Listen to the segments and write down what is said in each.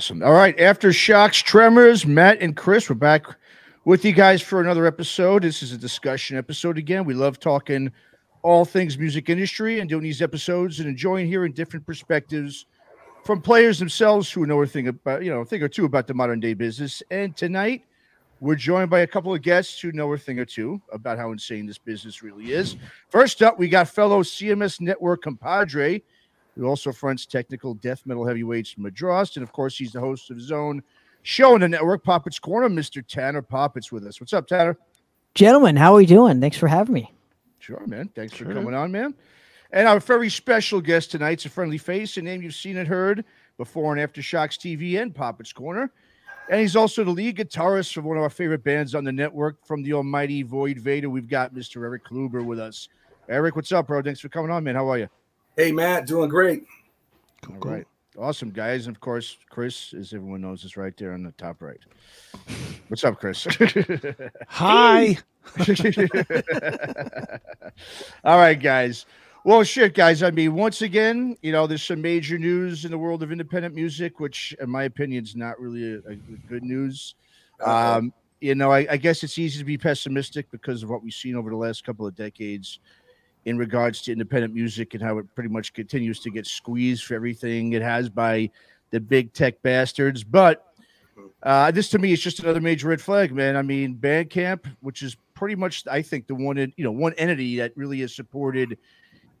Awesome. All right. Aftershocks, tremors, Matt and Chris, we're back with you guys for another episode. This is a discussion episode again. We love talking all things music industry and doing these episodes and enjoying hearing different perspectives from players themselves who know a thing about, you know, a thing or two about the modern day business. And tonight we're joined by a couple of guests who know a thing or two about how insane this business really is. First up, we got fellow CMS Network compadre, who also fronts technical death metal heavyweights Madrost. And of course, he's the host of his own show on the network, Poppitt's Corner, Mr. Tanner Poppitt's with us. What's up, Tanner? Gentlemen, how are we doing? Thanks for having me. Sure, man. Thanks sure. for coming on, man. And our very special guest tonight's a friendly face, a name you've seen and heard before on Aftershocks TV and Poppets Corner. And he's also the lead guitarist for one of our favorite bands on the network from the almighty Void Vator. We've got Mr. Erik Kluiber with us. Erik, what's up, bro? Thanks for coming on, man. How are you? Hey, Matt. Doing great. Cool, All right. Awesome, guys. And of course, Chris, as everyone knows, is right there on the top right. What's up, Chris? Hi. All right, guys. Well, shit, guys. I mean, once again, you know, there's some major news in the world of independent music, which, in my opinion, is not really a, a good news. Um, you know, I, I, guess it's easy to be pessimistic because of what we've seen over the last couple of decades in regards to independent music and how it pretty much continues to get squeezed for everything it has by the big tech bastards. But uh, this to me is just another major red flag, man. I mean, Bandcamp, which is pretty much, I think, the one, you know, one entity that really has supported –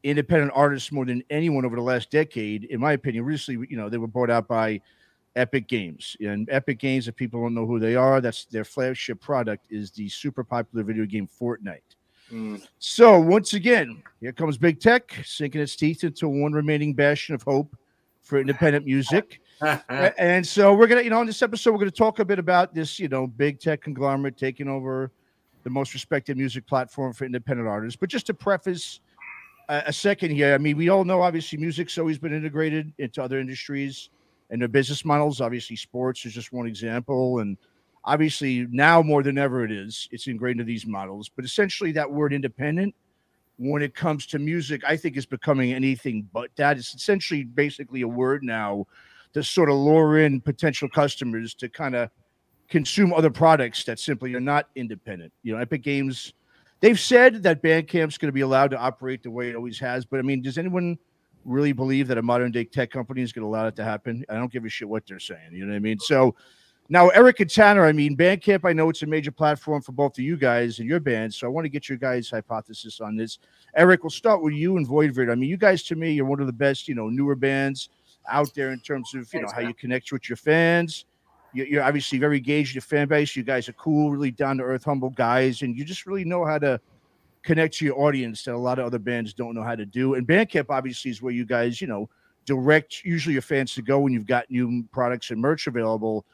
independent artists more than anyone over the last decade, in my opinion. Recently, you know, they were bought out by Epic Games, and Epic Games, if people don't know who they are, that's their flagship product is the super popular video game Fortnite. Mm. So once again, here comes big tech sinking its teeth into one remaining bastion of hope for independent music. and so we're gonna, you know, in this episode, we're gonna talk a bit about this, you know, big tech conglomerate taking over the most respected music platform for independent artists. But just to preface a second here. I mean, we all know obviously music's always been integrated into other industries and their business models. Obviously, sports is just one example, and obviously now more than ever it is it's ingrained into these models. But essentially, that word independent, when it comes to music, I think is becoming anything but that. It's essentially basically a word now to sort of lure in potential customers to kind of consume other products that simply are not independent. You know, Epic Games They've said that Bandcamp's going to be allowed to operate the way it always has, but I mean, does anyone really believe that a modern day tech company is going to allow it to happen? I don't give a shit what they're saying. You know what I mean? So now, Erik and Tanner, I mean, Bandcamp, I know it's a major platform for both of you guys and your band. So I want to get your guys' hypothesis on this. Erik, we'll start with you and Void Vator. I mean, you guys, to me, are one of the best, you know, newer bands out there in terms of, you know, how you connect with your fans you're obviously very engaged in your fan base. You guys are cool, really down to earth, humble guys, and you just really know how to connect to your audience that a lot of other bands don't know how to do. And Bandcamp obviously is where you guys, you know, direct usually your fans to go when you've got new products and merch available.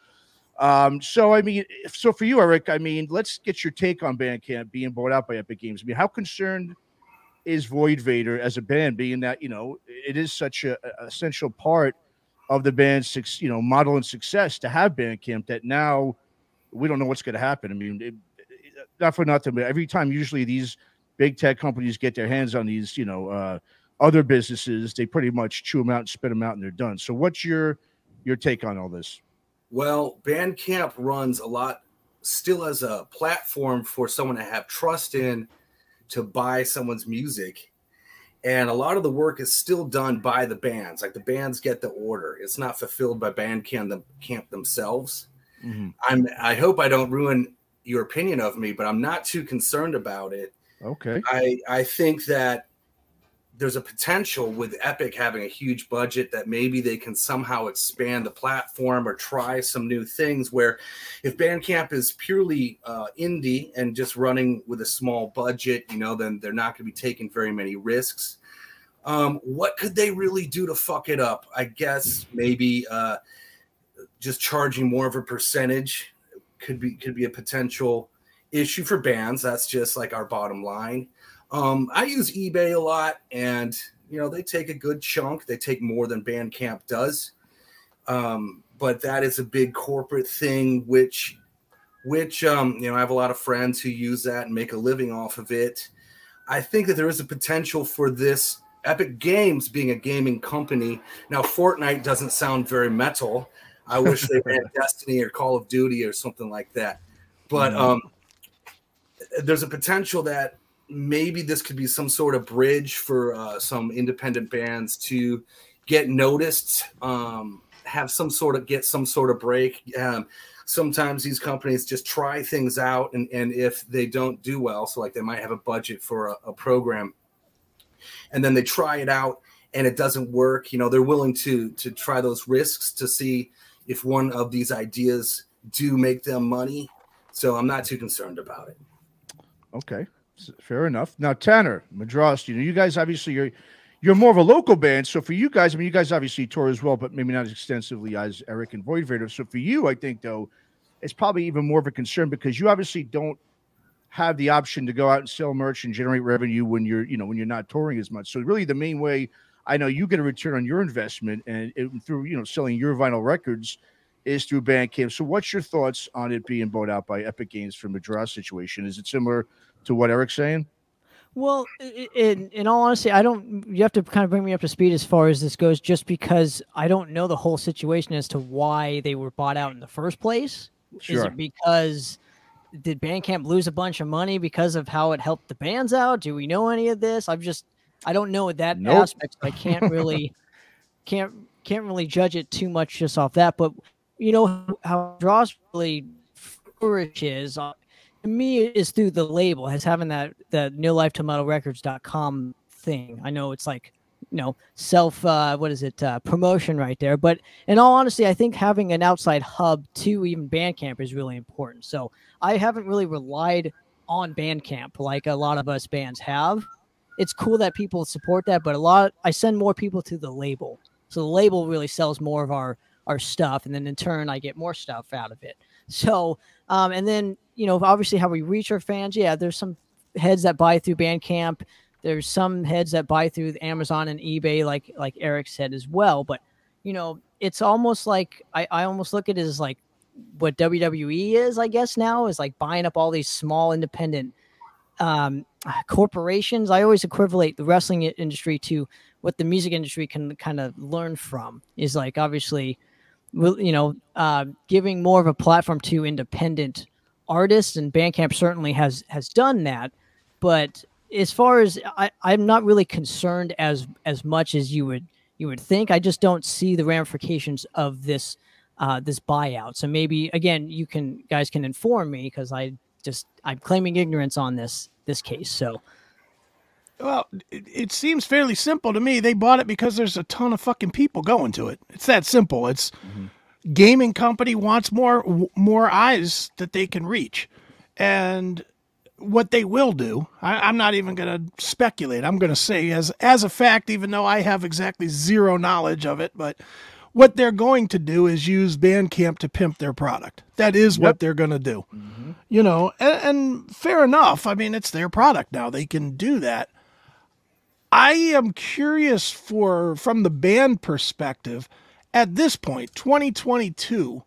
Um, so I mean, so for you, Erik, I mean, let's get your take on Bandcamp being bought out by Epic Games. I mean, how concerned is Void Vator as a band, being that you know it is such a, a essential part of the band's you know model and success to have Bandcamp that now we don't know what's going to happen. I mean, it, it, not for nothing, but every time usually these big tech companies get their hands on these, you know, uh, other businesses, they pretty much chew them out and spit them out, and they're done. So, what's your your take on all this? Well, Bandcamp runs a lot still as a platform for someone to have trust in to buy someone's music. And a lot of the work is still done by the bands. Like the bands get the order. It's not fulfilled by bandcamp the camp themselves. Mm-hmm. i'm i hope i don't ruin your opinion of me but i'm not too concerned about it. Okay. I i think that there's a potential with epic having a huge budget that maybe they can somehow expand the platform or try some new things where if bandcamp is purely uh, indie and just running with a small budget you know then they're not going to be taking very many risks. Um, what could they really do to fuck it up? I guess maybe uh, just charging more of a percentage could be could be a potential issue for bands. That's just like our bottom line um, I use eBay a lot, and you know they take a good chunk. They take more than Bandcamp does, um, but that is a big corporate thing, which, which um, you know I have a lot of friends who use that and make a living off of it. I think that there is a potential for this Epic Games being a gaming company. Now, Fortnite doesn't sound very metal. I wish they had Destiny or Call of Duty or something like that. But mm-hmm. um, there's a potential that maybe this could be some sort of bridge for uh, some independent bands to get noticed, um, have some sort of get some sort of break. Um, sometimes these companies just try things out, and, and if they don't do well, so like they might have a budget for a, a program, and then they try it out and it doesn't work. You know, they're willing to to try those risks to see if one of these ideas do make them money. So I'm not too concerned about it. Okay, fair enough. Now, Tanner Madrost, you know, you guys obviously you're you're more of a local band. So for you guys, I mean, you guys obviously tour as well, but maybe not as extensively as Erik and Void Vator. So for you, I think though, it's probably even more of a concern because you obviously don't have the option to go out and sell merch and generate revenue when you're, you know, when you're not touring as much. So really, the main way I know you get a return on your investment and through, you know, selling your vinyl records is through Bandcamp. So what's your thoughts on it being bought out by Epic Games for Madrost situation? Is it similar to what Erik's saying? Well, in in all honesty, I don't. You have to kind of bring me up to speed as far as this goes, just because I don't know the whole situation as to why they were bought out in the first place. Sure. Is it because did Bandcamp lose a bunch of money because of how it helped the bands out? Do we know any of this? I've just I don't know that nope. aspect. I can't really can't can't really judge it too much just off that. But you know how draws really flourishes uh, to me is through the label, has having that the new life to metal records.com thing. I know it's like you know self uh, what is it uh, promotion right there but in all honesty i think having an outside hub to even bandcamp is really important. So i haven't really relied on bandcamp like a lot of us bands have. It's cool that people support that but a lot i send more people to the label. So the label really sells more of our our stuff and then in turn i get more stuff out of it so um and then you know obviously how we reach our fans yeah there's some heads that buy through bandcamp there's some heads that buy through Amazon and eBay, like like Erik said as well. But you know, it's almost like I, I almost look at it as like what WWE is, I guess now is like buying up all these small independent um, corporations. I always equivalent the wrestling industry to what the music industry can kind of learn from. Is like obviously, you know, uh, giving more of a platform to independent artists, and Bandcamp certainly has has done that. But as far as I, I'm not really concerned as as much as you would you would think. I just don't see the ramifications of this uh, this buyout. So maybe again, you can guys can inform me because I just I'm claiming ignorance on this this case. So. Well, it, it, seems fairly simple to me. They bought it because there's a ton of fucking people going to it. It's that simple. It's mm-hmm. gaming company wants more more eyes that they can reach, and what they will do, I, am not even going to speculate. I'm going to say as as a fact, even though I have exactly zero knowledge of it, but what they're going to do is use Bandcamp to pimp their product. That is yep. what they're going to do. Mm-hmm. You know, and, and fair enough. I mean, it's their product now; they can do that. I am curious for from the band perspective at this point, 2022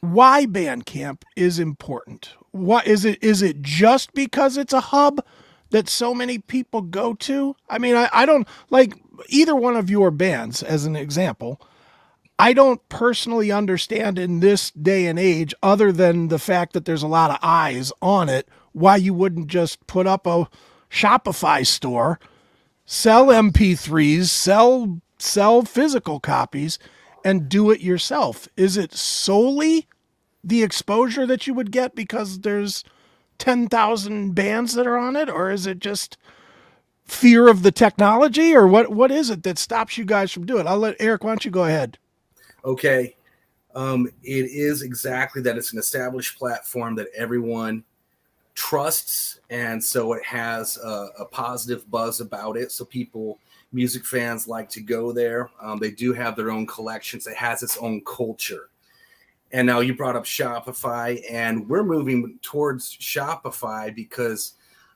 why Bandcamp is important. What is it? Is it just because it's a hub that so many people go to? I mean, I, I don't like either one of your bands as an example. I don't personally understand in this day and age, other than the fact that there's a lot of eyes on it, why you wouldn't just put up a Shopify store, sell MP3s, sell sell physical copies, and do it yourself. Is it solely the exposure that you would get because there's 10,000 bands that are on it or is it just fear of the technology or what what is it that stops you guys from doing it? I'll let Erik why don't you go ahead. Okay. Um, it is exactly that it's an established platform that everyone trusts and so it has a, a positive buzz about it so people music fans like to go there um, they do have their own collections it has its own culture and now you brought up Shopify, and we're moving towards Shopify because,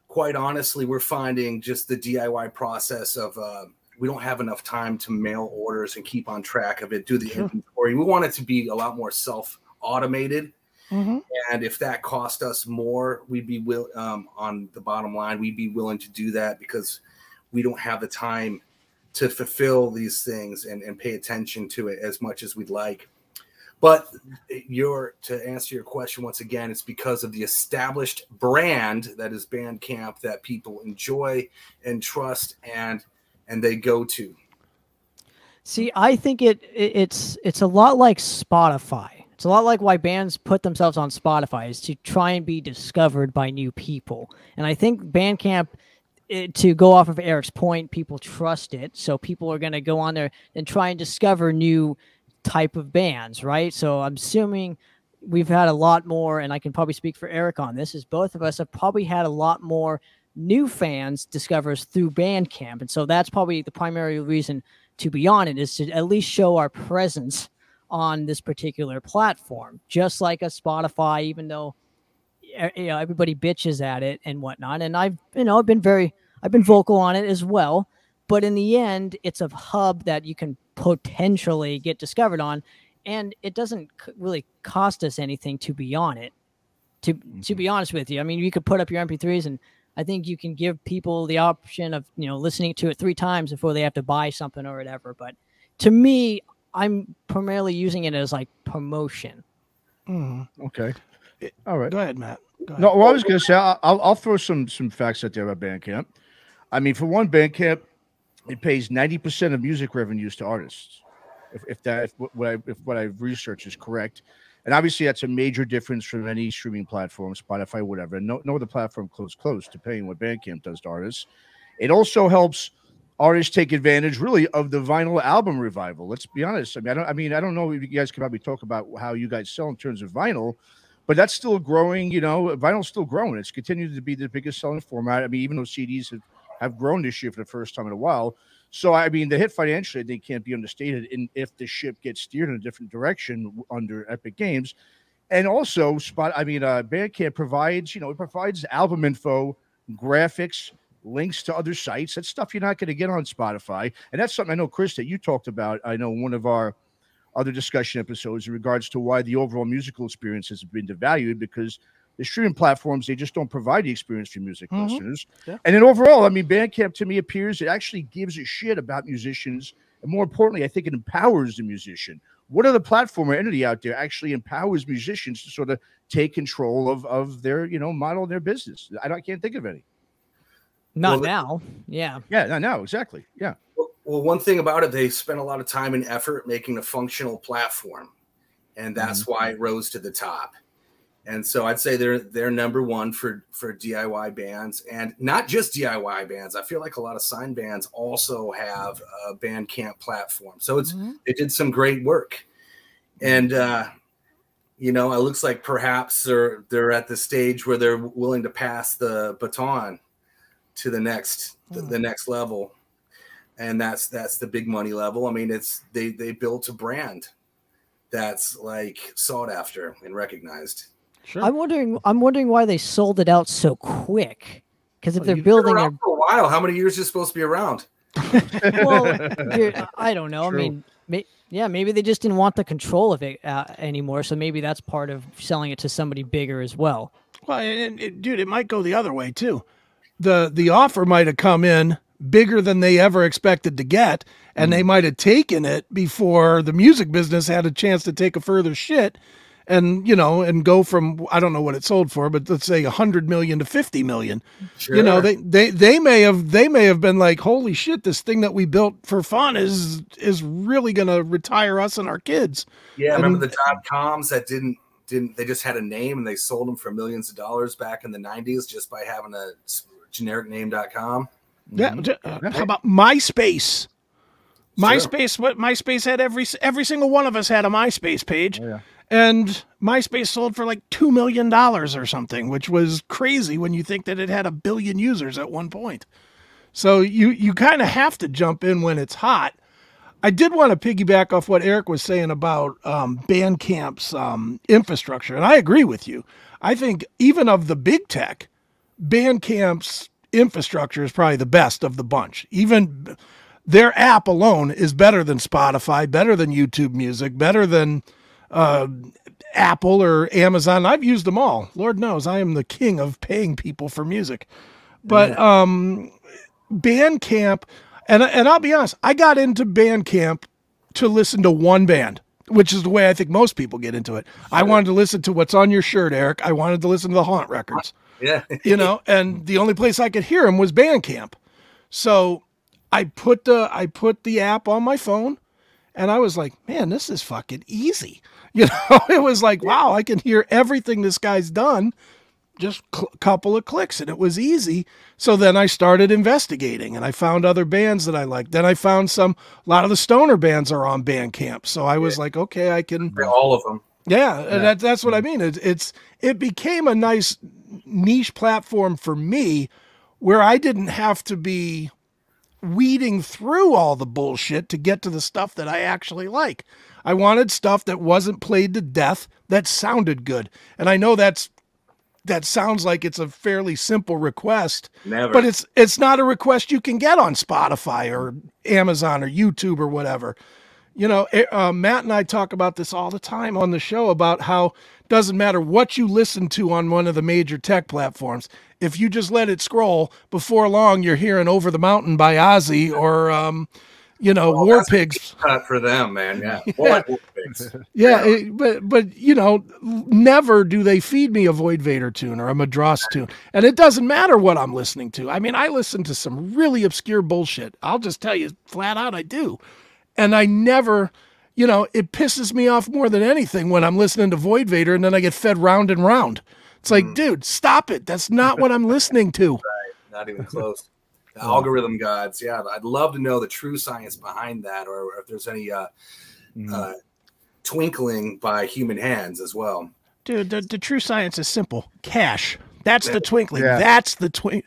quite honestly, we're finding just the DIY process of uh, we don't have enough time to mail orders and keep on track of it, do the sure. inventory. We want it to be a lot more self automated. Mm-hmm. And if that cost us more, we'd be will um, on the bottom line, we'd be willing to do that because we don't have the time to fulfill these things and, and pay attention to it as much as we'd like But your to answer your question once again, it's because of the established brand that is Bandcamp that people enjoy and trust and and they go to. See, I think it, it it's it's a lot like Spotify. It's a lot like why bands put themselves on Spotify is to try and be discovered by new people. And I think Bandcamp it, to go off of Erik's point, people trust it, so people are going to go on there and try and discover new type of bands, right? So I'm assuming we've had a lot more, and I can probably speak for Erik on this. Is both of us have probably had a lot more new fans discover us through Bandcamp, and so that's probably the primary reason to be on it is to at least show our presence on this particular platform, just like a Spotify, even though you know everybody bitches at it and whatnot. And I've you know I've been very I've been vocal on it as well. But in the end, it's a hub that you can potentially get discovered on, and it doesn't really cost us anything to be on it. To mm-hmm. to be honest with you, I mean, you could put up your MP3s, and I think you can give people the option of you know listening to it three times before they have to buy something or whatever. But to me, I'm primarily using it as like promotion. Mm, okay. All right. Go ahead, Matt. Go ahead. No, well, I was going to say I'll, I'll throw some some facts out there about Bandcamp. I mean, for one, Bandcamp it pays ninety percent of music revenues to artists. If, if that if what I if what I've researched is correct, and obviously that's a major difference from any streaming platform, Spotify, whatever. No no other platform close close to paying what Bandcamp does to artists. It also helps artists take advantage really of the vinyl album revival. Let's be honest. I mean, I don't I mean, I don't know if you guys can probably talk about how you guys sell in terms of vinyl, but that's still growing, you know, vinyl's still growing. It's continued to be the biggest selling format. I mean, even though CDs have, have grown this year for the first time in a while. So I mean, the hit financially, they can't be understated. In if the ship gets steered in a different direction under Epic Games, and also Spot, I mean, uh, Bandcamp provides, you know, it provides album info, graphics, links to other sites. That's stuff you're not going to get on Spotify. And that's something I know, Chris, that you talked about. I know one of our other discussion episodes in regards to why the overall musical experience has been devalued because the streaming platforms they just don't provide the experience for music mm-hmm. listeners. Yeah. And then overall, I mean, Bandcamp to me appears it actually gives a shit about musicians, and more importantly, I think it empowers the musician. What other platform or entity out there actually empowers musicians to sort of take control of of their you know model their business? I, I can't think of any. Not well, now. Yeah. Yeah, not now. Exactly. Yeah. Well, well, one thing about it, they spent a lot of time and effort making a functional platform. And that's mm-hmm. why it rose to the top. And so I'd say they're they're number one for for DIY bands and not just DIY bands. I feel like a lot of sign bands also have a Bandcamp platform. So it's mm-hmm. they did some great work. And uh you know, it looks like perhaps they're they're at the stage where they're willing to pass the baton to the next the, the hmm. next level. And that's that's the big money level. I mean it's they they built a brand that's like sought after and recognized. Sure. i'm wondering i'm wondering why they sold it out so quick. Because if well, they're building a for a while. How many years is supposed to be around? Well i don't know. True. i mean may, yeah maybe they just didn't want the control of it uh, anymore. So maybe that's part of selling it to somebody bigger as well. Well and, and, dude it might go the other way too the the offer might have come in bigger than they ever expected to get and mm. they might have taken it before the music business had a chance to take a further shit and you know and go from i don't know what it sold for but let's say 100 million to 50 million sure. you know they, they they may have they may have been like holy shit this thing that we built for fun is is really going to retire us and our kids yeah and, remember the dot coms that didn't didn't they just had a name and they sold them for millions of dollars back in the 90s just by having a genericname.com. Yeah. Mm-hmm. Uh, how about MySpace? MySpace, what MySpace had every every single one of us had a MySpace page. Oh, yeah. And MySpace sold for like two million dollars or something, which was crazy when you think that it had a billion users at one point. So you you kind of have to jump in when it's hot. I did want to piggyback off what Erik was saying about um, Bandcamp's um, infrastructure, and I agree with you. I think even of the big tech, Bandcamp's infrastructure is probably the best of the bunch. Even their app alone is better than Spotify, better than YouTube Music, better than uh, Apple or Amazon. I've used them all. Lord knows I am the king of paying people for music. But um, Bandcamp, and and I'll be honest, I got into Bandcamp to listen to one band. which is the way I think most people get into it. I wanted to listen to what's on your shirt, Erik. I wanted to listen to the Haunt records. Yeah. you know, and the only place I could hear him was Bandcamp. So I put the I put the app on my phone and I was like, man, this is fucking easy. You know, it was like, wow, I can hear everything this guy's done just a cl- couple of clicks and it was easy. So then I started investigating and I found other bands that I liked. Then I found some, a lot of the stoner bands are on Bandcamp. So I was yeah. like, okay, I can. All of them. Yeah, yeah. That, that's what I mm. mean. It, it's, it became a nice niche platform for me where I didn't have to be weeding through all the bullshit to get to the stuff that I actually like. I wanted stuff that wasn't played to death that sounded good. And I know that's that sounds like it's a fairly simple request. Never. But it's it's not a request you can get on Spotify or Amazon or YouTube or whatever. You know, uh, Matt and I talk about this all the time on the show about how doesn't matter what you listen to on one of the major tech platforms. If you just let it scroll, before long you're hearing "Over the Mountain" by Ozzy or, um, you know, well, War Pigs. for them, man. Yeah, yeah. yeah it, but but you know, never do they feed me a Void Vator tune or a Madrost tune, and it doesn't matter what I'm listening to. I mean, I listen to some really obscure bullshit. I'll just tell you flat out, I do, and I never you know, it pisses me off more than anything when I'm listening to Void Vator and then I get fed round and round. It's like, mm. dude, stop it. That's not what I'm listening to. Right. Not even close. The algorithm gods. Yeah. I'd love to know the true science behind that or if there's any uh, mm. uh, twinkling by human hands as well. Dude, the, the true science is simple cash. That's the twinkling. Yeah. That's the twink.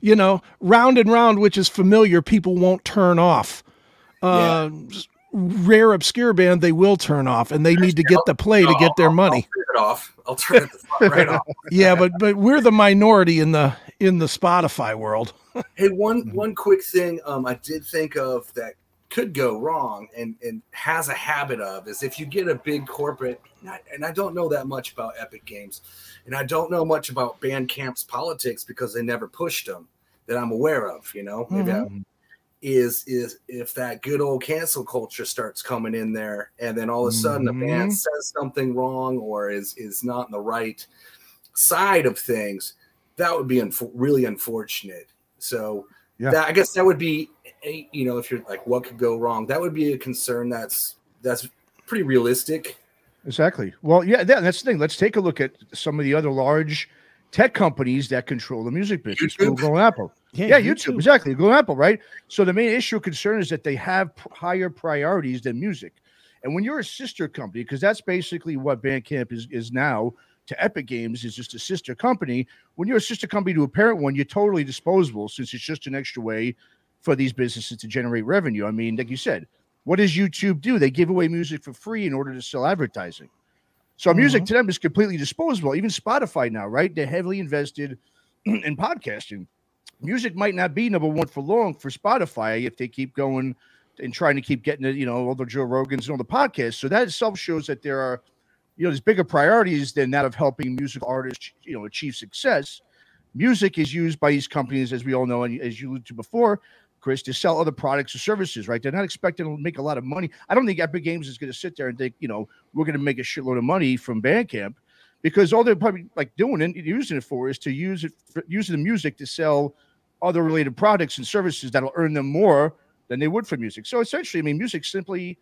You know, round and round, which is familiar, people won't turn off. Uh, yeah rare obscure band they will turn off and they need to get the play to get their money I'll, turn it off. I'll turn it right off. Yeah but but we're the minority in the in the spotify world. Hey one mm-hmm. one quick thing um i did think of that could go wrong and and has a habit of is if you get a big corporate and i don't know that much about epic games and i don't know much about bandcamp's politics because they never pushed them that i'm aware of you know? Maybe mm-hmm is is if that good old cancel culture starts coming in there and then all of a sudden mm-hmm. a band says something wrong or is is not in the right side of things that would be really unfortunate. So yeah. that i guess that would be you know if you're like what could go wrong? That would be a concern that's that's pretty realistic. Exactly. Well yeah that's the thing. Let's take a look at some of the other large tech companies that control the music business. Google and apple yeah, yeah YouTube. YouTube. exactly. Google Apple, right? So the main issue concern is that they have higher priorities than music. And when you're a sister company, because that's basically what Bandcamp is is now to Epic Games is just a sister company. When you're a sister company to a parent one, you're totally disposable since it's just an extra way for these businesses to generate revenue. I mean, like you said, what does YouTube do? They give away music for free in order to sell advertising. So mm-hmm. music to them is completely disposable. Even Spotify now, right? They're heavily invested in podcasting music might not be number one for long for Spotify if they keep going and trying to keep getting it, you know, all the Joe Rogans and all the podcasts. So that itself shows that there are, you know, there's bigger priorities than that of helping music artists, you know, achieve success. Music is used by these companies, as we all know, and as you alluded to before, Chris, to sell other products or services, right? They're not expecting to make a lot of money. I don't think Epic Games is going to sit there and think, you know, we're going to make a shitload of money from Bandcamp because all they're probably like doing and using it for is to use it, for, using the music to sell other related products and services that'll earn them more than they would for music. So essentially, I mean, music simply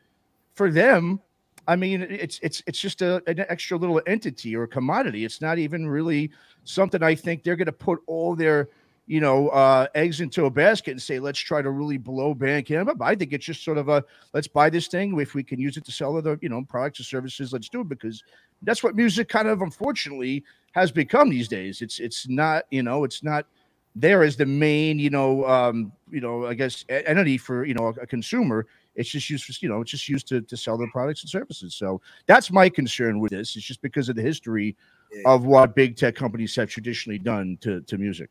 for them, I mean, it's it's it's just a, an extra little entity or commodity. It's not even really something I think they're going to put all their you know uh, eggs into a basket and say let's try to really blow Bandcamp up. I think it's just sort of a let's buy this thing if we can use it to sell other you know products or services. Let's do it because that's what music kind of unfortunately has become these days. It's it's not you know it's not there as the main, you know, um, you know, I guess entity for you know a, a, consumer. It's just used for you know, it's just used to to sell their products and services. So that's my concern with this. It's just because of the history yeah. of what big tech companies have traditionally done to to music.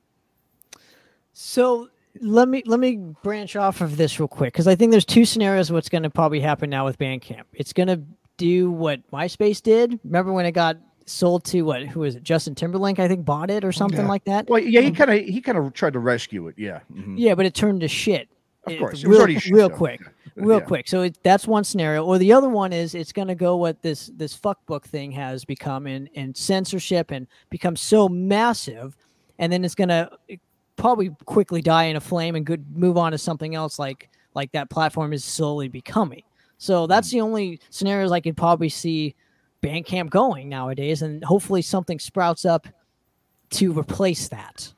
So let me let me branch off of this real quick because I think there's two scenarios. What's going to probably happen now with Bandcamp? It's going to do what MySpace did. Remember when it got sold to what? Who is it? Justin Timberlake, I think, bought it or something yeah. like that. Well, yeah, he kind of he kind of tried to rescue it. Yeah, mm-hmm. yeah, but it turned to shit. Of course, it, real, real quick, real yeah. quick. So it, that's one scenario. Or the other one is it's going to go what this this fuck book thing has become in in censorship and become so massive, and then it's going to probably quickly die in a flame and could move on to something else like like that platform is slowly becoming. So that's mm. the only scenarios I could probably see Bandcamp going nowadays, and hopefully something sprouts up to replace that.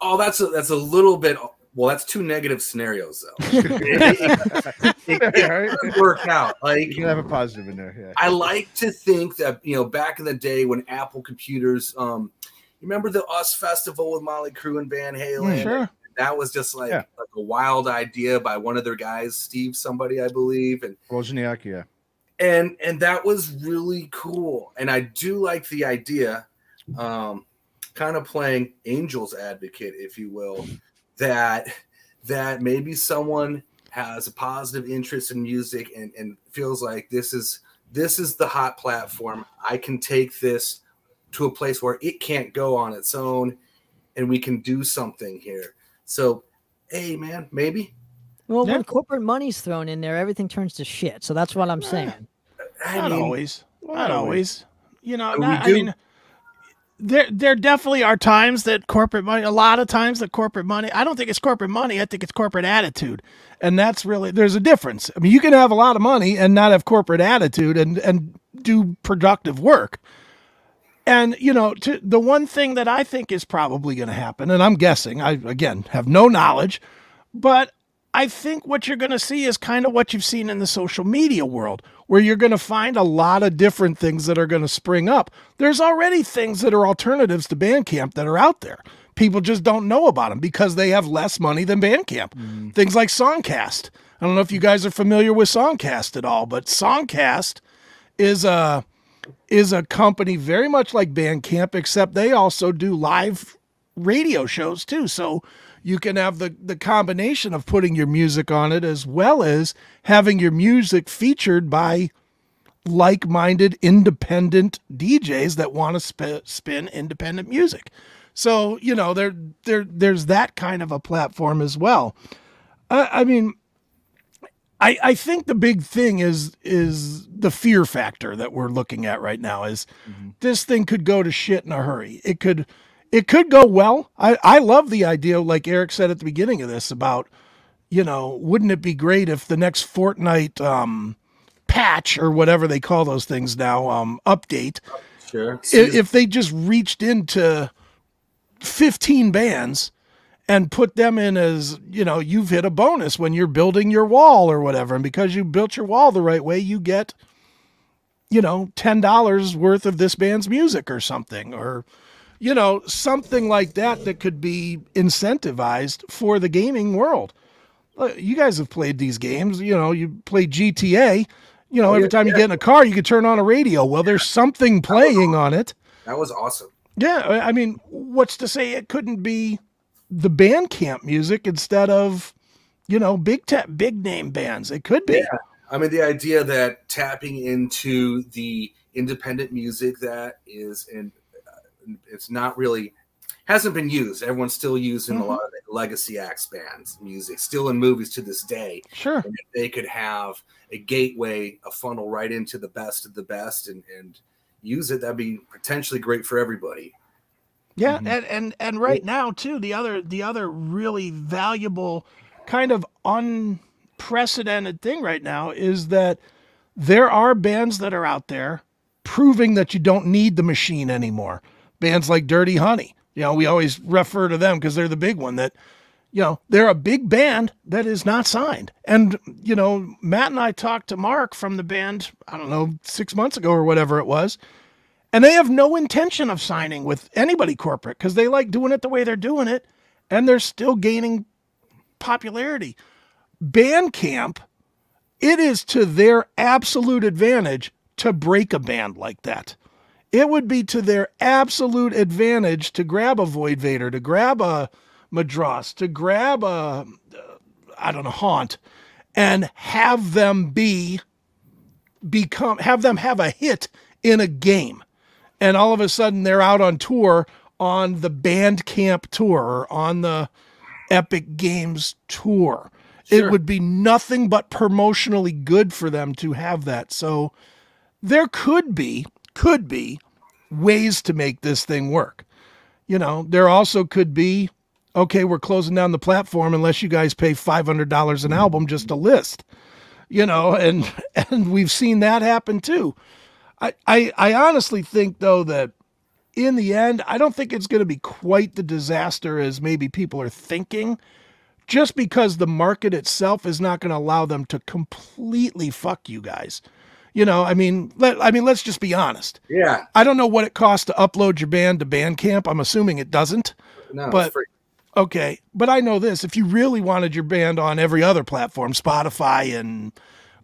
Oh, that's a, that's a little bit. Well, that's two negative scenarios though. it, it, it work out. Like you can have a positive in there. Yeah. I like to think that you know back in the day when Apple computers, um, remember the US Festival with Mötley Crüe and Van Halen? Yeah, sure. That was just like, yeah. like a wild idea by one of their guys, Steve somebody, I believe, and Wozniak, yeah. And and that was really cool. And I do like the idea. Um, kind of playing angel's advocate, if you will, that that maybe someone has a positive interest in music and, and feels like this is this is the hot platform. I can take this to a place where it can't go on its own and we can do something here. So, hey man, maybe. Well, yeah. when corporate money's thrown in there, everything turns to shit. So that's what I'm saying. I not mean, always. Not always. You know, not, I mean there there definitely are times that corporate money a lot of times that corporate money i don't think it's corporate money i think it's corporate attitude. And that's really there's a difference. I mean you can have a lot of money and not have corporate attitude and and do productive work. And you know to, the one thing that i think is probably going to happen and i'm guessing i again have no knowledge but I think what you're going to see is kind of what you've seen in the social media world, where you're going to find a lot of different things that are going to spring up. There's already things that are alternatives to Bandcamp that are out there. People just don't know about them because they have less money than Bandcamp. Mm. Things like Songcast. I don't know if you guys are familiar with Songcast at all, but Songcast is a is a company very much like Bandcamp, except they also do live radio shows too. So you can have the, the combination of putting your music on it as well as having your music featured by like minded independent DJs that want to sp- spin independent music. So, you know, there, there, there's that kind of a platform as well. Uh, I mean, I, I think the big thing is is the fear factor that we're looking at right now is mm-hmm. this thing could go to shit in a hurry. It could it could go well. I, I love the idea, like Erik said at the beginning of this, about, you know, wouldn't it be great if the next Fortnite um, patch or whatever they call those things now, um, update, sure. if, if they just reached into 15 bands and put them in as, you know, you've hit a bonus when you're building your wall or whatever. And because you built your wall the right way, you get, you know, $10 worth of this band's music or something, or, you know, something like that that could be incentivized for the gaming world. Uh, you guys have played these games. You know, you play GTA. You know, oh, every time you get in a car, you could turn on a radio. Well, there's something playing on it. That was awesome. Yeah, I mean, what's to say it couldn't be the Bandcamp music instead of, you know, big ta- big name bands? It could be. Yeah. I mean, the idea that tapping into the independent music that is in it's not really hasn't been used. Everyone's still using mm-hmm. a lot of legacy acts bands music, still in movies to this day. Sure, they could have a gateway, a funnel right into the best of the best, and and use it. That'd be potentially great for everybody. Yeah, mm-hmm. and and and right now too, the other the other really valuable kind of unprecedented thing right now is that there are bands that are out there proving that you don't need the machine anymore bands like Dirty Honey. You know, we always refer to them because they're the big one that, you know, they're a big band that is not signed. And, you know, Matt and I talked to Mark from the band, I don't know, six months ago or whatever it was. And they have no intention of signing with anybody corporate because they like doing it the way they're doing it and they're still gaining popularity. Bandcamp, it is to their absolute advantage to break a band like that it would be to their absolute advantage to grab a Void Vator, to grab a Madrost, to grab a, uh, I don't know, Haunt, and have them be, become, have them have a hit in a game. And all of a sudden they're out on tour on the Bandcamp tour or on the Epic Games tour. Sure. It would be nothing but promotionally good for them to have that. So there could be, could be ways to make this thing work. You know, there also could be, okay, we're closing down the platform unless you guys pay $500 an album just to list, you know, and, and we've seen that happen too. I, I, I honestly think though that in the end, I don't think it's going to be quite the disaster as maybe people are thinking just because the market itself is not going to allow them to completely fuck you guys. You know, I mean, let I mean, let's just be honest. Yeah. I don't know what it costs to upload your band to Bandcamp. I'm assuming it doesn't. No, but okay, but I know this: if you really wanted your band on every other platform, Spotify and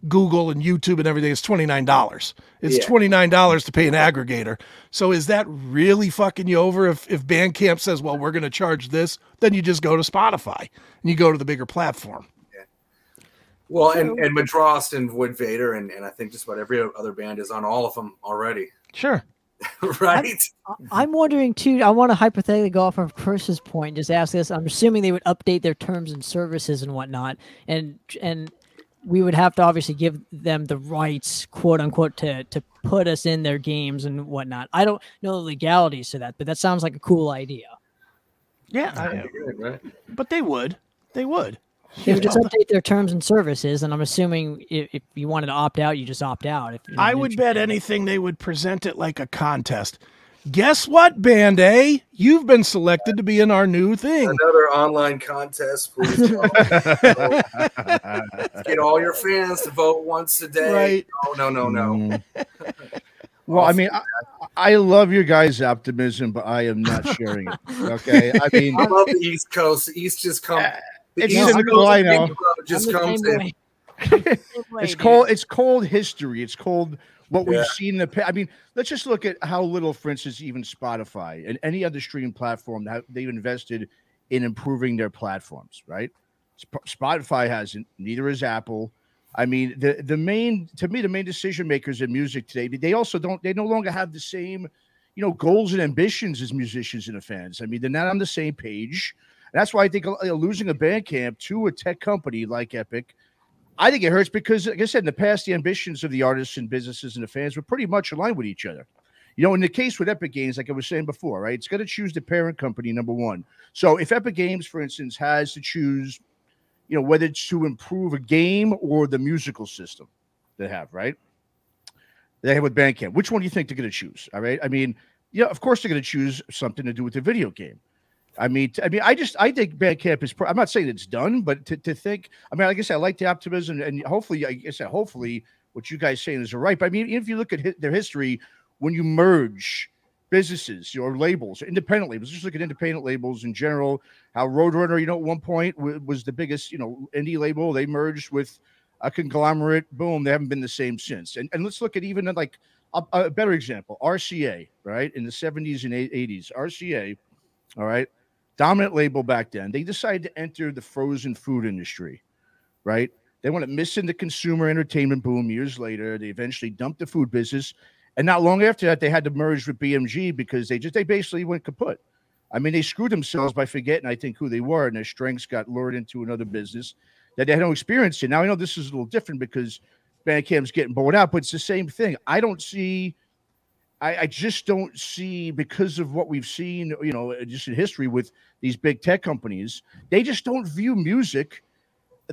Google and YouTube and everything, it's twenty nine dollars. It's yeah. twenty nine dollars to pay an aggregator. So is that really fucking you over? If if Bandcamp says, "Well, we're going to charge this," then you just go to Spotify and you go to the bigger platform. Well, and, and Madrost and Void Vator, and, and I think just about every other band is on all of them already. Sure. right. I'm, I'm, wondering too. I want to hypothetically go off of Chris's point. Just ask this. I'm assuming they would update their terms and services and whatnot, and and we would have to obviously give them the rights, quote unquote, to to put us in their games and whatnot. I don't know the legalities to that, but that sounds like a cool idea. Yeah, I, right? but they would. They would. They would just update their terms and services, and I'm assuming if, if you wanted to opt out, you just opt out. If I would bet anything they would present it like a contest. Guess what, Band A? You've been selected to be in our new thing. Another online contest, please. Get all your fans to vote once a day. Right. Oh, no, no, no. Mm. Well, I mean, I, I, love your guys' optimism, but I am not sharing it. Okay, I mean, I love the East Coast. The East just come. It's cynical, I know. Just comes in. it's called it's called history. It's called what yeah. we've seen in the past. I mean, let's just look at how little, for instance, even Spotify and any other streaming platform that they've invested in improving their platforms. Right? Spotify hasn't. Neither is Apple. I mean, the the main to me, the main decision makers in music today, they also don't. They no longer have the same, you know, goals and ambitions as musicians and the fans. I mean, they're not on the same page. That's why I think losing a Bandcamp to a tech company like Epic, I think it hurts because, like I said, in the past, the ambitions of the artists and businesses and the fans were pretty much aligned with each other. You know, in the case with Epic Games, like I was saying before, right, it's going to choose the parent company, number one. So if Epic Games, for instance, has to choose, you know, whether it's to improve a game or the musical system they have, right? They have with Bandcamp. Which one do you think they're going to choose? All right. I mean, yeah, of course they're going to choose something to do with the video game. I mean, I mean, I just I think Bandcamp is. I'm not saying it's done, but to, to think, I mean, like I said, I like the optimism, and hopefully, I guess, I hopefully, what you guys saying is right. But I mean, if you look at their history, when you merge businesses or labels, independent labels, just look at independent labels in general. How Roadrunner, you know, at one point was the biggest, you know, indie label. They merged with a conglomerate. Boom, they haven't been the same since. And and let's look at even like a, a better example, RCA, right in the 70s and 80s, RCA. All right dominant label back then. They decided to enter the frozen food industry, right? They went missing the consumer entertainment boom years later. They eventually dumped the food business. And not long after that, they had to merge with BMG because they just they basically went kaput. I mean, they screwed themselves by forgetting, I think, who they were, and their strengths got lured into another business that they had no experience in. Now I know this is a little different because Bandcamp's getting bought out, but it's the same thing. I don't see I, I, just don't see because of what we've seen, you know, uh, just in history with these big tech companies, they just don't view music.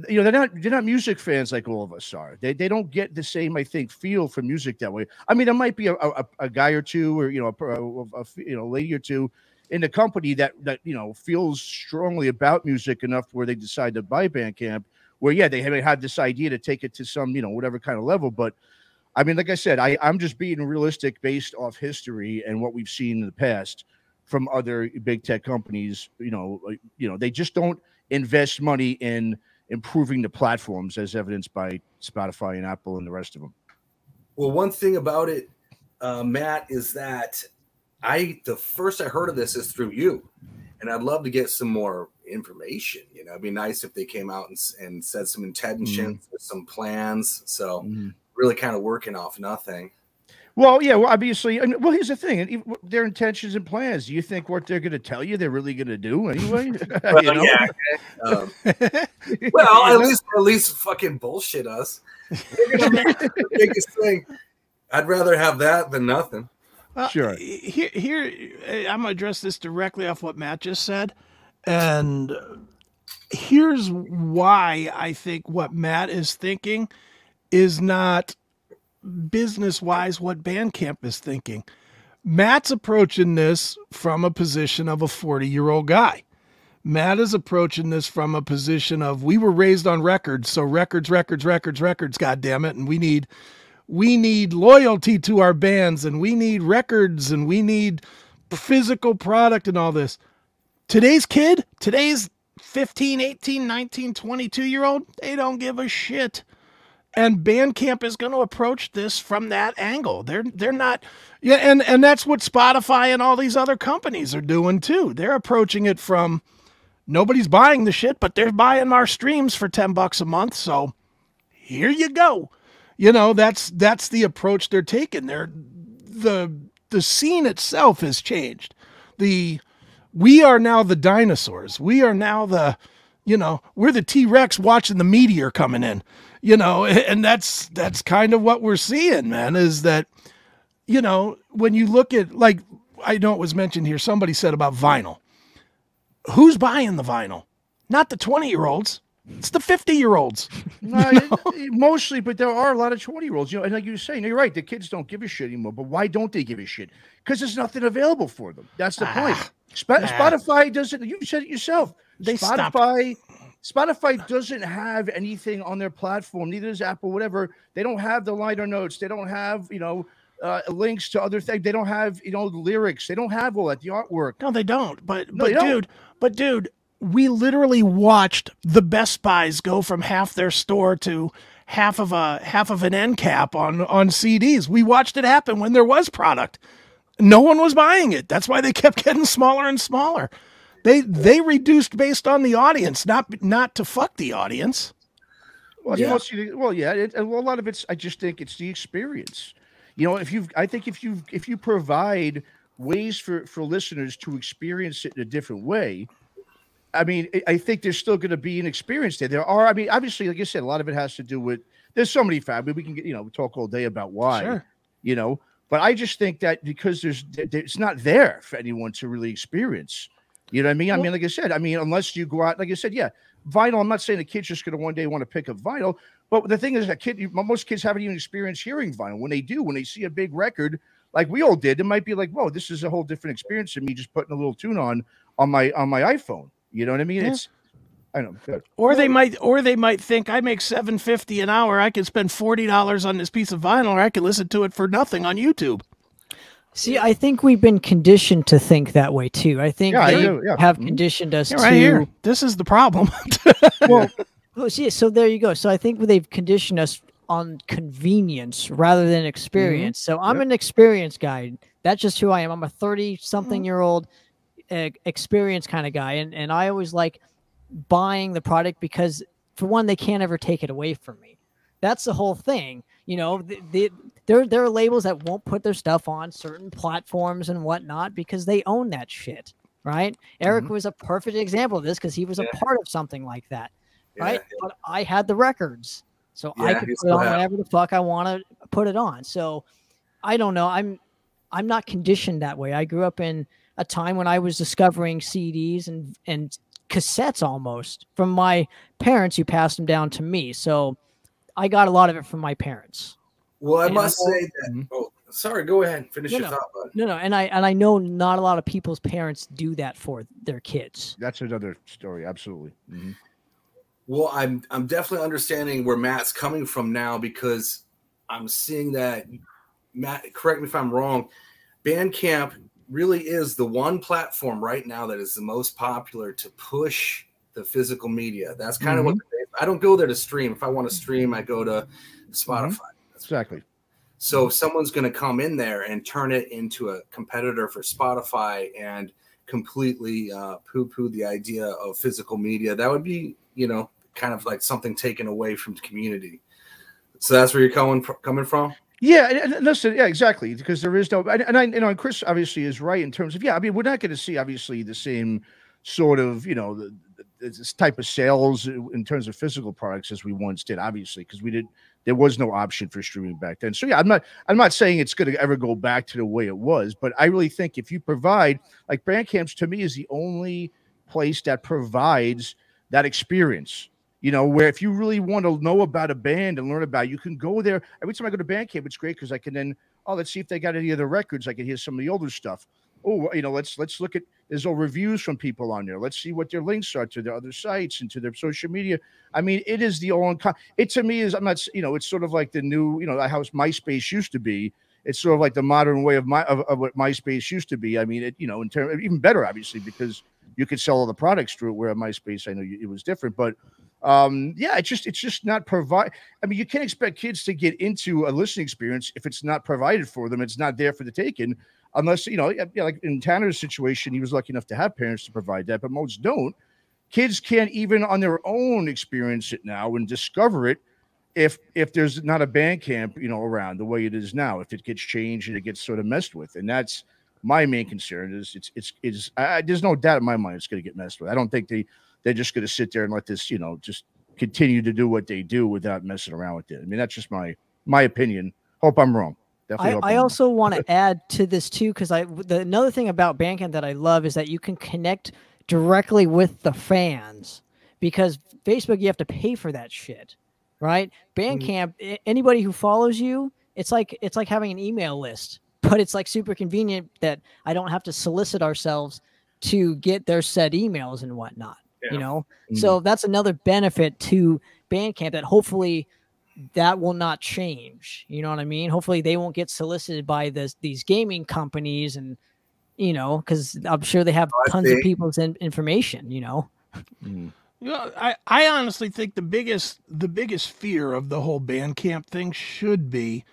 You know, they're not they're not music fans like all of us are. They they don't get the same, I think, feel for music that way. I mean, there might be a, a, a guy or two, or you know, a, a, you know, lady or two in the company that that you know feels strongly about music enough where they decide to buy Bandcamp. Where yeah, they have had this idea to take it to some you know whatever kind of level, but I mean, like I said, I, I'm just being realistic based off history and what we've seen in the past from other big tech companies. You know, you know, they just don't invest money in improving the platforms, as evidenced by Spotify and Apple and the rest of them. Well, one thing about it, uh, Matt, is that I the first I heard of this is through you, and I'd love to get some more information. You know, it'd be nice if they came out and, and said some intentions, mm-hmm. some plans. So. Mm-hmm really kind of working off nothing. Well, yeah, well, obviously, and well, here's the thing: their intentions and plans. Do you think what they're going to tell you they're really going to do anyway? well, you know? yeah. Um, well, at least at least fucking bullshit us. the biggest thing. I'd rather have that than nothing. Well, sure. Here, here, I'm gonna address this directly off what Matt just said, and here's why I think what Matt is thinking is not business wise what Bandcamp is thinking. Matt's approaching this from a position of a 40 year old guy. Matt is approaching this from a position of we were raised on records, so records, records, records, records, god damn it, and we need we need loyalty to our bands and we need records and we need physical product and all this. Today's kid, today's 15, 18, 19, 22 year old, they don't give a shit. And Bandcamp is going to approach this from that angle. They're they're not yeah, and and that's what Spotify and all these other companies are doing too. They're approaching it from nobody's buying the shit, but they're buying our streams for 10 bucks a month. So here you go. You know, that's that's the approach they're taking. They're the the scene itself has changed. The we are now the dinosaurs. We are now the, you know, we're the T Rex watching the meteor coming in, you know, and that's that's kind of what we're seeing, man. Is that, you know, when you look at like I know it was mentioned here, somebody said about vinyl. Who's buying the vinyl? Not the twenty year olds. It's the 50 year olds. No, mostly, but there are a lot of 20 year olds. You know, and like you were saying, you're right. The kids don't give a shit anymore. But why don't they give a shit? Because there's nothing available for them. That's the ah, point. Sp-. Spotify doesn't. You said it yourself. They Spotify. Stopped. Spotify doesn't have anything on their platform. Neither does Apple. Whatever. They don't have the liner notes. They don't have you know uh, links to other things. They don't have you know the lyrics. They don't have all that. The artwork. No, they don't. But no, but dude, but dude, we literally watched the Best Buys go from half their store to half of a half of an end cap on on CDs. We watched it happen when there was product no one was buying it. That's why they kept getting smaller and smaller. They they reduced based on the audience, not not to fuck the audience. Well, yeah. Mostly, well, yeah, it, well, a lot of it's. I just think it's the experience. You know, if you, I think if you if you provide ways for for listeners to experience it in a different way, I mean, I think there's still going to be an experience there. There are, I mean, obviously, like I said, a lot of it has to do with. There's so many factors. We can get, you know, talk all day about why. Sure. You know, but I just think that because there's it's not there for anyone to really experience. You know what I mean? I mean, like I said, I mean, unless you go out, like I said, yeah, vinyl. I'm not saying the kid's just going to one day want to pick up vinyl, but the thing is, that kid, most kids haven't even experienced hearing vinyl. When they do, when they see a big record, like we all did, it might be like, whoa, this is a whole different experience than me just putting a little tune on on my on my iPhone. You know what I mean? Yeah. It's I know. Good. Or they might, or they might think I make seven fifty an hour. I can spend forty dollars on this piece of vinyl, or I can listen to it for nothing on YouTube. See, I think we've been conditioned to think that way too. I think yeah, they I yeah. have mm-hmm. conditioned us yeah, right to. Here. This is the problem. well, well, see, so there you go. So I think they've conditioned us on convenience rather than experience. Mm-hmm. So I'm yep. an experience guy. That's just who I am. I'm a 30 something mm-hmm. year old uh, experience kind of guy, and and I always like buying the product because for one they can't ever take it away from me that's the whole thing you know the, the, there, there are labels that won't put their stuff on certain platforms and whatnot because they own that shit right Erik mm-hmm. was a perfect example of this because he was yeah. a part of something like that right yeah. but i had the records so i could put on whatever the fuck i want to put it on so i don't know i'm i'm not conditioned that way i grew up in a time when I was discovering CDs and and cassettes almost from my parents who passed them down to me. So I got a lot of it from my parents. Well, I and must I, say that. Mm-hmm. Oh, sorry. Go ahead. Finish no, your no, thought. Bud. No, no, and I and I know not a lot of people's parents do that for their kids. That's another story. Absolutely. Mm-hmm. Well, I'm I'm definitely understanding where Matt's coming from now because I'm seeing that Matt. Correct me if I'm wrong. Bandcamp really is the one platform right now that is the most popular to push the physical media. That's kind mm-hmm. of what I don't go there to stream. If I want to stream, I go to Spotify. Mm-hmm. Exactly. So if someone's going to come in there and turn it into a competitor for Spotify and completely uh, poo-poo the idea of physical media, that would be, you know, kind of like something taken away from the community. So that's where you're coming coming from. Yeah, and, and listen, yeah, exactly, because there is no, and, and I, you know, and Chris obviously is right in terms of, yeah, I mean, we're not going to see obviously the same sort of, you know, the, this type of sales in terms of physical products as we once did, obviously, because we did there was no option for streaming back then. So yeah, I'm not I'm not saying it's going to ever go back to the way it was, but I really think if you provide like Bandcamps to me is the only place that provides that experience. You know, where if you really want to know about a band and learn about, it, you can go there. Every time I go to Bandcamp, it's great because I can then oh let's see if they got any other records. I can hear some of the older stuff oh, you know, let's let's look at there's all reviews from people on there. Let's see what their links are to their other sites and to their social media. I mean, it is the all it to me is I'm not you know it's sort of like the new you know how MySpace used to be. It's sort of like the modern way of my of, of what MySpace used to be. I mean, it you know in terms even better obviously because you could sell all the products through it. Where MySpace, I know it was different, but um yeah it's just it's just not provide i mean you can't expect kids to get into a listening experience if it's not provided for them it's not there for the taking unless you know, like in Tanner's situation, he was lucky enough to have parents to provide that, but most don't. Kids can't even on their own experience it now and discover it if if there's not a Bandcamp, you know, around the way it is now. If it gets changed and it gets sort of messed with, and that's my main concern is it's it's it's I, there's no doubt in my mind it's going to get messed with. I don't think they they're just going to sit there and let this you know just continue to do what they do without messing around with it. I mean that's just my my opinion. Hope I'm wrong. I, I also want to add to this too because I the another thing about Bandcamp that I love is that you can connect directly with the fans because Facebook you have to pay for that shit, right? Mm-hmm. Bandcamp mm-hmm. anybody who follows you, it's like it's like having an email list, but it's like super convenient that I don't have to solicit ourselves to get their said emails and whatnot. Yeah. You know, mm-hmm. so that's another benefit to Bandcamp that hopefully that will not change. You know what I mean? Hopefully they won't get solicited by this these gaming companies and you know, because I'm sure they have tons of people's in, information, you know. Mm. You know, I, I honestly think the biggest the biggest fear of the whole Bandcamp thing should be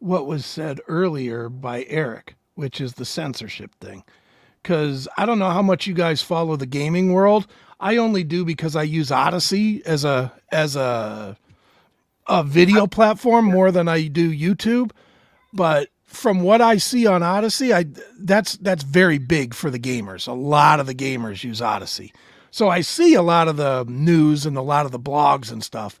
what was said earlier by Erik, which is the censorship thing. Cause I don't know how much you guys follow the gaming world. I only do because I use Odysee as a as a a video platform more than I do YouTube, but from what I see on Odysee, I that's that's very big for the gamers. A lot of the gamers use Odysee. So I see a lot of the news and a lot of the blogs and stuff.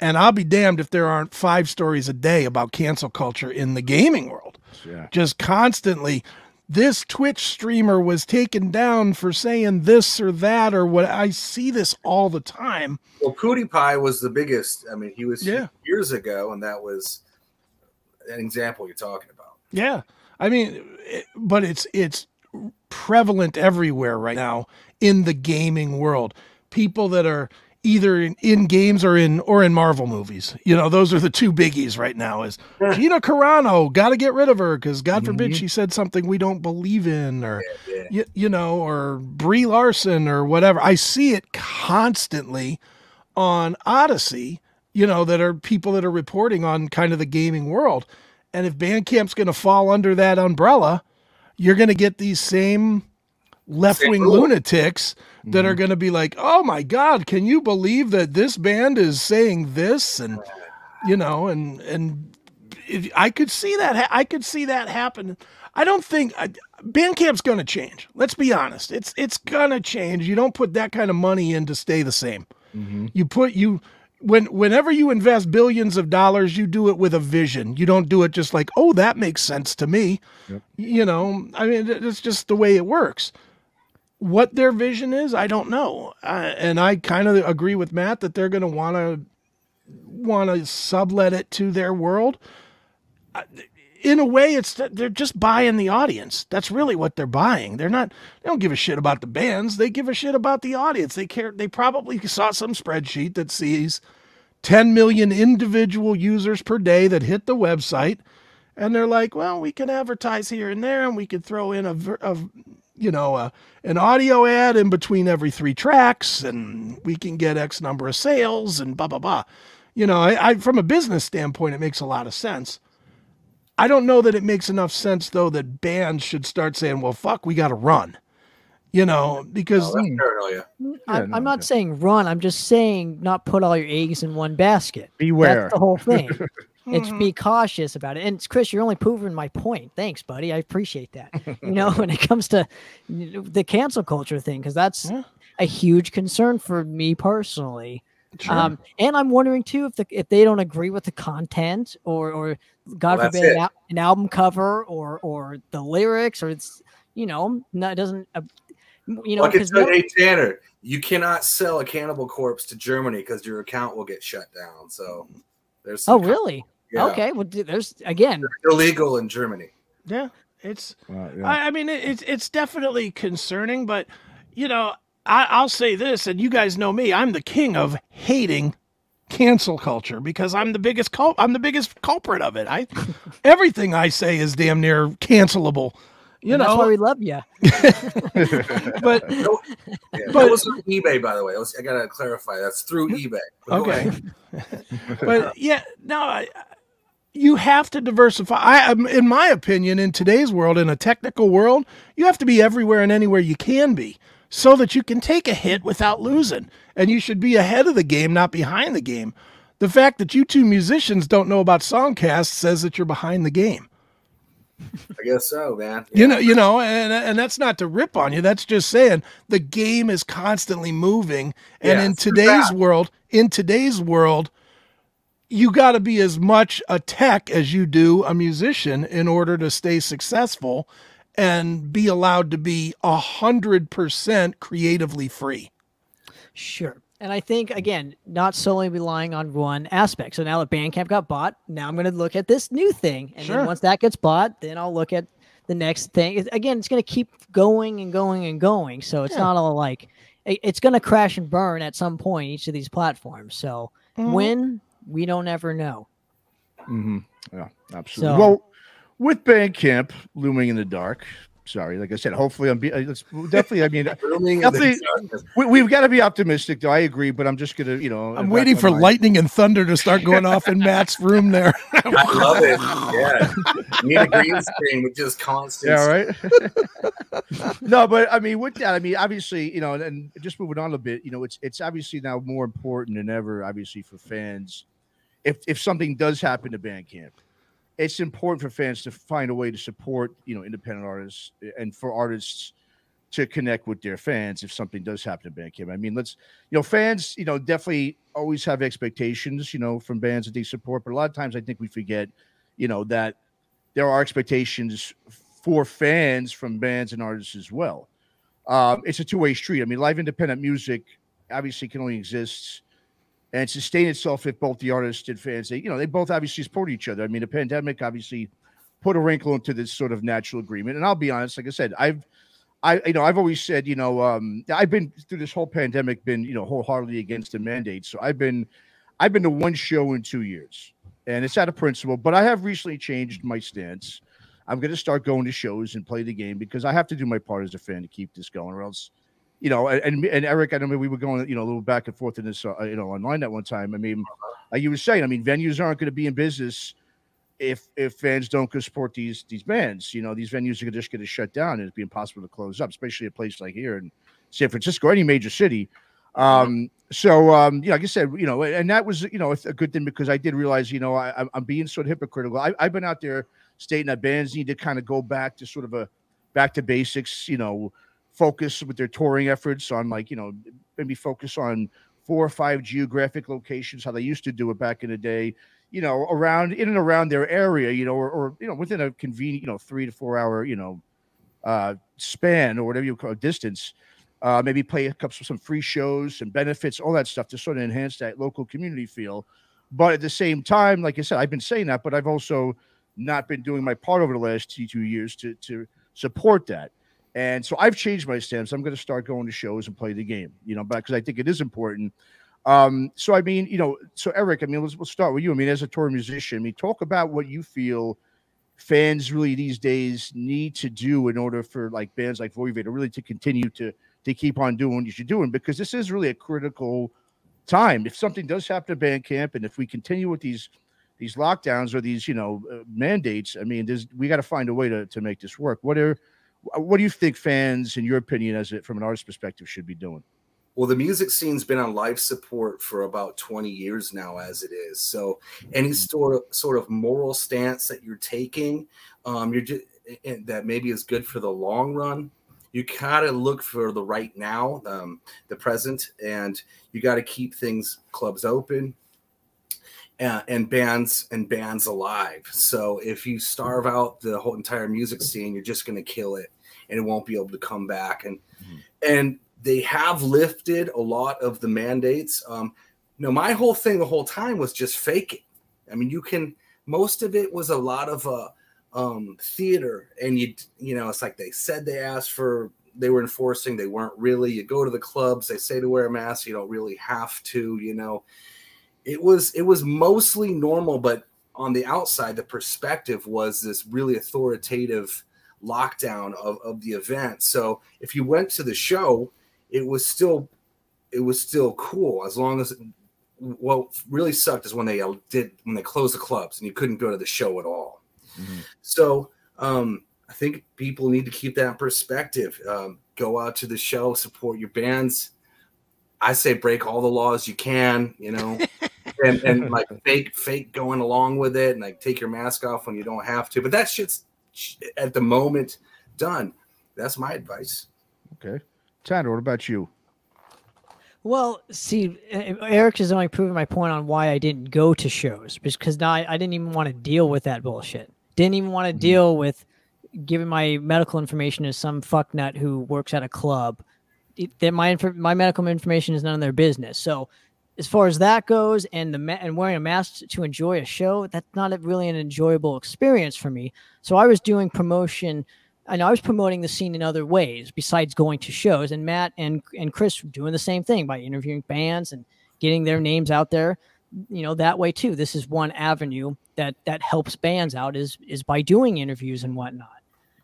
And I'll be damned if there aren't five stories a day about cancel culture in the gaming world. Yeah. Just constantly this Twitch streamer was taken down for saying this or that or what. I see this all the time. Well, PewDiePie was the biggest. I mean, he was yeah. years ago, and that was an example you're talking about. Yeah, I mean, it, but it's it's prevalent everywhere right now in the gaming world. People that are either in, in, games or in or in Marvel movies. You know, those are the two biggies right now. Is Gina Carano got to get rid of her because God forbid mm-hmm. she said something we don't believe in, or yeah, yeah. You, you know, or Brie Larson or whatever. I see it constantly on Odysee. You know, that are people that are reporting on kind of the gaming world, and if Bandcamp's going to fall under that umbrella, you're going to get these same left wing lunatics that mm-hmm. are going to be like, "Oh my God, can you believe that this band is saying this?" And you know, and and I could see that. I could see that happen. I don't think I, Bandcamp's going to change. Let's be honest. It's it's going to change. You don't put that kind of money in to stay the same. Mm-hmm. You put you when whenever you invest billions of dollars, you do it with a vision. You don't do it just like, "Oh, that makes sense to me." Yep. You know, I mean, it's just the way it works. What their vision is, I don't know. And I kind of agree with Matt that they're going to want to want to sublet it to their world. In a way, it's they're just buying the audience. That's really what they're buying. They're not. They don't give a shit about the bands. They give a shit about the audience. They care. They probably saw some spreadsheet that sees 10 million individual users per day that hit the website and they're like well we can advertise here and there and we could throw in a, a you know, uh, an audio ad in between every three tracks, and we can get X number of sales, and blah blah blah. You know, I, I, from a business standpoint, it makes a lot of sense. I don't know that it makes enough sense though that bands should start saying, "Well, fuck, we got to run." You know, because oh, I'm, I'm, not saying run. I'm just saying not put all your eggs in one basket. Beware that's the whole thing. It's be cautious about it. And it's Chris, you're only proving my point. Thanks, buddy. I appreciate that. you know, when it comes to the cancel culture thing, because that's yeah. a huge concern for me personally. Sure. Um, and I'm wondering too if the if they don't agree with the content or or God well, forbid an, an, album cover or or the lyrics or it's you know not doesn't uh, you know because no, hey Tanner you cannot sell a Cannibal Corpse to Germany because your account will get shut down. So there's oh really yeah. okay well there's again They're illegal in Germany. Yeah, it's yeah. I, I mean it, it's it's definitely concerning, but you know I, I'll say this, and you guys know me. I'm the king of hating cancel culture because I'm the biggest cul- I'm the biggest culprit of it. I everything I say is damn near cancelable. You know, that's why we love you. but yeah, but was through eBay, by the way. Was, I gotta clarify. That's through eBay. okay. but yeah, no, I, you have to diversify. I, in my opinion, in today's world, in a technical world, you have to be everywhere and anywhere you can be so that you can take a hit without losing. And you should be ahead of the game, not behind the game. The fact that you two musicians don't know about songcast says that you're behind the game. I guess so, man. Yeah. You know, you know, and and that's not to rip on you. That's just saying the game is constantly moving, and yeah, in today's world, in today's world, you got to be as much a tech as you do a musician in order to stay successful and be allowed to be a hundred percent creatively free. Sure. And I think again, not solely relying on one aspect. So now that Bandcamp got bought, now I'm going to look at this new thing, and sure. then once that gets bought, then I'll look at the next thing. Again, it's going to keep going and going and going. So it's yeah. not all like it's going to crash and burn at some point each of these platforms. So mm-hmm. when we don't ever know. Mm-hmm. Yeah, absolutely. So, well, with Bandcamp looming in the dark. Sorry, like I said, hopefully I'm be, uh, definitely. I mean, definitely, we, have got to be optimistic, though. I agree, but I'm just gonna, you know, I'm waiting for mind. lightning and thunder to start going off in Matt's room there. I love it. Yeah, need a green screen with just constant. Yeah, right. no, but I mean, with that, I mean, obviously, you know, and just moving on a bit, you know, it's it's obviously now more important than ever, obviously, for fans. If if something does happen to Bandcamp, it's important for fans to find a way to support you know independent artists and for artists to connect with their fans if something does happen to Bandcamp. I mean, let's you know fans you know definitely always have expectations you know from bands that they support, but a lot of times I think we forget you know that there are expectations for fans from bands and artists as well. Um, it's a two way street. I mean, live independent music obviously can only exist and sustain itself if both the artists and fans, they, you know, they both obviously support each other. I mean, the pandemic obviously put a wrinkle into this sort of natural agreement. And I'll be honest, like I said, I've, I, you know, I've always said, you know, um, I've been through this whole pandemic, been, you know, wholeheartedly against the mandate. So I've been, I've been to one show in two years, and it's out of principle. But I have recently changed my stance. I'm going to start going to shows and play the game because I have to do my part as a fan to keep this going, or else you know, and and Erik, I mean, we were going, you know, a little back and forth in this, uh, you know, online at one time. I mean, you were saying, I mean, venues aren't going to be in business if if fans don't support these these bands. You know, these venues are just going to shut down, and it'd be impossible to close up, especially a place like here in San Francisco, any major city. Um, so, um, you know, like I said, you know, and that was, you know, a good thing because I did realize, you know, I, I'm being sort of hypocritical. I, I've been out there stating that bands need to kind of go back to sort of a back to basics, you know, focus with their touring efforts on like you know maybe focus on four or five geographic locations how they used to do it back in the day you know around in and around their area you know or, or you know within a convenient you know three to four hour you know uh span or whatever you call it, distance. Uh maybe play a couple some free shows and benefits all that stuff to sort of enhance that local community feel. But at the same time like i said i've been saying that but i've also not been doing my part over the last two years to to support that and so I've changed my stance. I'm going to start going to shows and play the game, you know, because I think it is important. Um, so I mean, you know, so Erik, I mean, let's we'll start with you. I mean, as a tour musician, I mean, talk about what you feel fans really these days need to do in order for like bands like Void Vator to really to continue to to keep on doing what you're doing because this is really a critical time. If something does happen to Bandcamp, and if we continue with these these lockdowns or these you know uh, mandates, I mean, there's we got to find a way to to make this work. What are what do you think fans, in your opinion, as it from an artist perspective, should be doing? well, the music scene's been on life support for about 20 years now, as it is. So, any mm-hmm. sort of sort of moral stance that you're taking, um, you're just that maybe is good for the long run. You gotta look for the right now, um, the present, and you got to keep things clubs open and, and bands and bands alive. So if you starve out the whole entire music scene, you're just going to kill it, and it won't be able to come back. And mm-hmm. and they have lifted a lot of the mandates. Um, you know, my whole thing the whole time was just faking. I mean, you can. Most of it was a lot of uh, um, theater, and you you know, it's like they said they asked for they were enforcing, they weren't really. You go to the clubs, they say to wear a mask, you don't really have to. You know, it was it was mostly normal, but on the outside, the perspective was this really authoritative lockdown of, of the event. So if you went to the show, it was still it was still cool as long as what really sucked is when they did when they closed the clubs and you couldn't go to the show at all. Mm-hmm. So um, I think people need to keep that in perspective. Um, go out to the show, support your bands. I say break all the laws you can, you know, and, and like fake fake going along with it, and like take your mask off when you don't have to. But that shit's at the moment done. That's my advice. Okay, Tanner, what about you? Well, see, Erik is only proving my point on why I didn't go to shows because now I, I didn't even want to deal with that bullshit. Didn't even want to mm-hmm. deal with giving my medical information to some fucknut who works at a club. that my my medical information is none of their business. So as far as that goes, and the ma- and wearing a mask to enjoy a show, that's not really an enjoyable experience for me. So I was doing promotion, and I was promoting the scene in other ways besides going to shows. And Matt and and Chris doing the same thing by interviewing bands and getting their names out there. You know that way too. This is one avenue that that helps bands out is is by doing interviews and whatnot.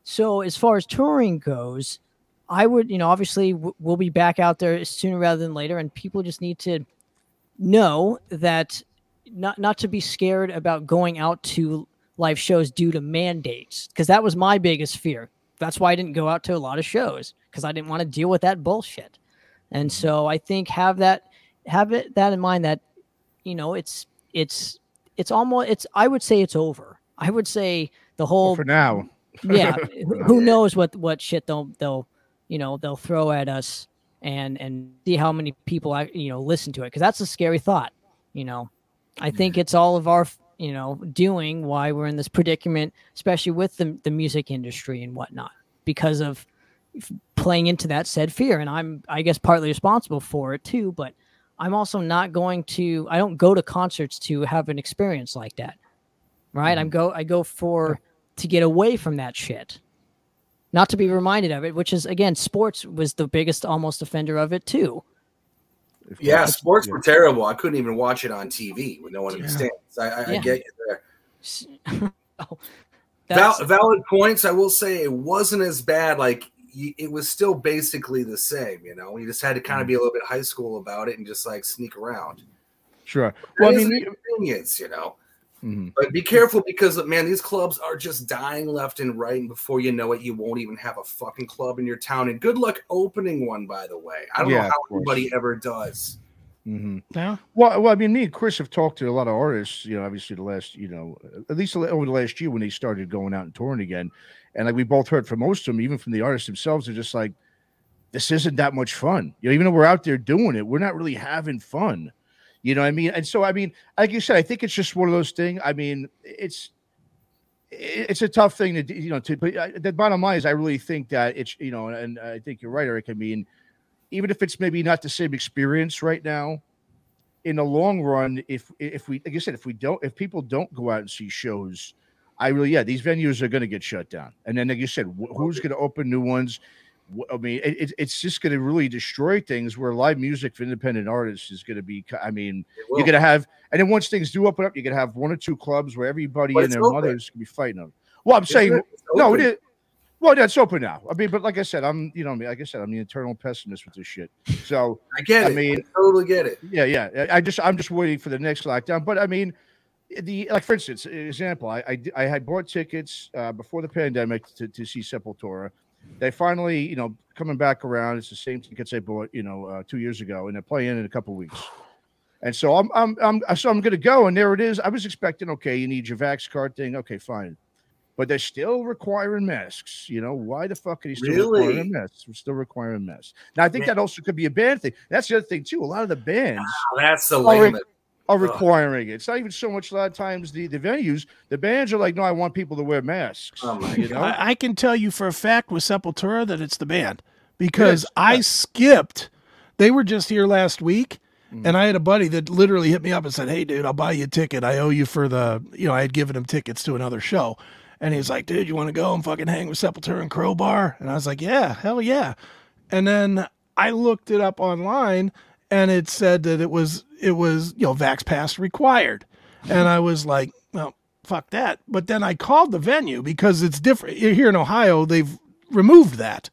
So as far as touring goes, I would you know obviously we'll be back out there sooner rather than later, and people just need to know that not not to be scared about going out to live shows due to mandates because that was my biggest fear. That's why I didn't go out to a lot of shows because I didn't want to deal with that bullshit. And so I think have that have it that in mind that you know it's it's it's almost it's I would say it's over. I would say the whole well, for now. yeah, who knows what what shit they'll they'll you know they'll throw at us and and see how many people I you know listen to it because that's a scary thought you know? I think it's all of our you know doing why we're in this predicament especially with the, the music industry and whatnot because of playing into that said fear and i'm i guess partly responsible for it too but i'm also not going to i don't go to concerts to have an experience like that right? Mm-hmm. i'm go i go for to get away from that shit not to be reminded of it, which is again, sports was the biggest almost offender of it too. Yeah, sports were terrible. I couldn't even watch it on TV with no one in the stands. I, I, yeah. I get you there. oh, Val- valid points. I will say it wasn't as bad. Like it was still basically the same. You know, you just had to kind of be a little bit high school about it and just like sneak around. Sure. Well, I mean, convenience. You know. Mm-hmm. But be careful because man, these clubs are just dying left and right, and before you know it, you won't even have a fucking club in your town. And good luck opening one, by the way. I don't yeah, know how anybody ever does. Mm-hmm. Yeah. Well, well, I mean, me and Chris have talked to a lot of artists. You know, obviously the last, you know, at least over the last year when they started going out and touring again, and like we both heard from most of them, even from the artists themselves, they're just like, this isn't that much fun. You know, even though we're out there doing it, we're not really having fun. You know what I mean? And so, I mean, like you said, I think it's just one of those things. I mean, it's it's a tough thing to you know to but uh, the bottom line is I really think that it's you know and I think you're right Erik I mean even if it's maybe not the same experience right now in the long run if if we like I said if we don't if people don't go out and see shows I really yeah these venues are going to get shut down and then like you said who's going to open new ones I mean, it, it's just going to really destroy things. Where live music for independent artists is going to be. I mean, you're going to have, and then once things do open up, you're going to have one or two clubs where everybody but and their open. mothers can be fighting them. Well, I'm saying, no, it is. Well, that's open now. I mean, but like I said, I'm, you know, like I said, I'm the eternal pessimist with this shit. So I get I it. mean, I totally get it. Yeah, yeah. I just, I'm just waiting for the next lockdown. But I mean, the like for instance, example, I I, I had bought tickets uh, before the pandemic to, to see Sepultura they finally, you know, coming back around. It's the same tickets I bought, you know, uh, two years ago, and they're playing in a couple weeks. And so I'm, I'm, I'm, so I'm going to go, and there it is. I was expecting, okay, you need your vax card thing, okay, fine, but they're still requiring masks. You know, why the fuck are you still Really? requiring masks? We're still requiring masks. Now, I think Yeah. that also could be a bad thing. That's the other thing too. A lot of the bands Oh, that's the Oh, lame. Are Ugh. requiring it. It's not even so much a lot of times the, the venues. The bands are like, no, I want people to wear masks. Oh you know? I, I can tell you for a fact with Sepultura that it's the band because Yes, I skipped. They were just here last week, Mm. and I had a buddy that literally hit me up and said, "Hey, dude, I'll buy you a ticket. I owe you for the, you know, I had given him tickets to another show." And he's like, dude, you want to go and fucking hang with Sepultura and Crowbar? And I was like, yeah, hell yeah. And then I looked it up online and it said that it was, it was, you know, Vax Pass required. And I was like, well, fuck that. But then I called the venue because it's different. Here in Ohio, they've removed that,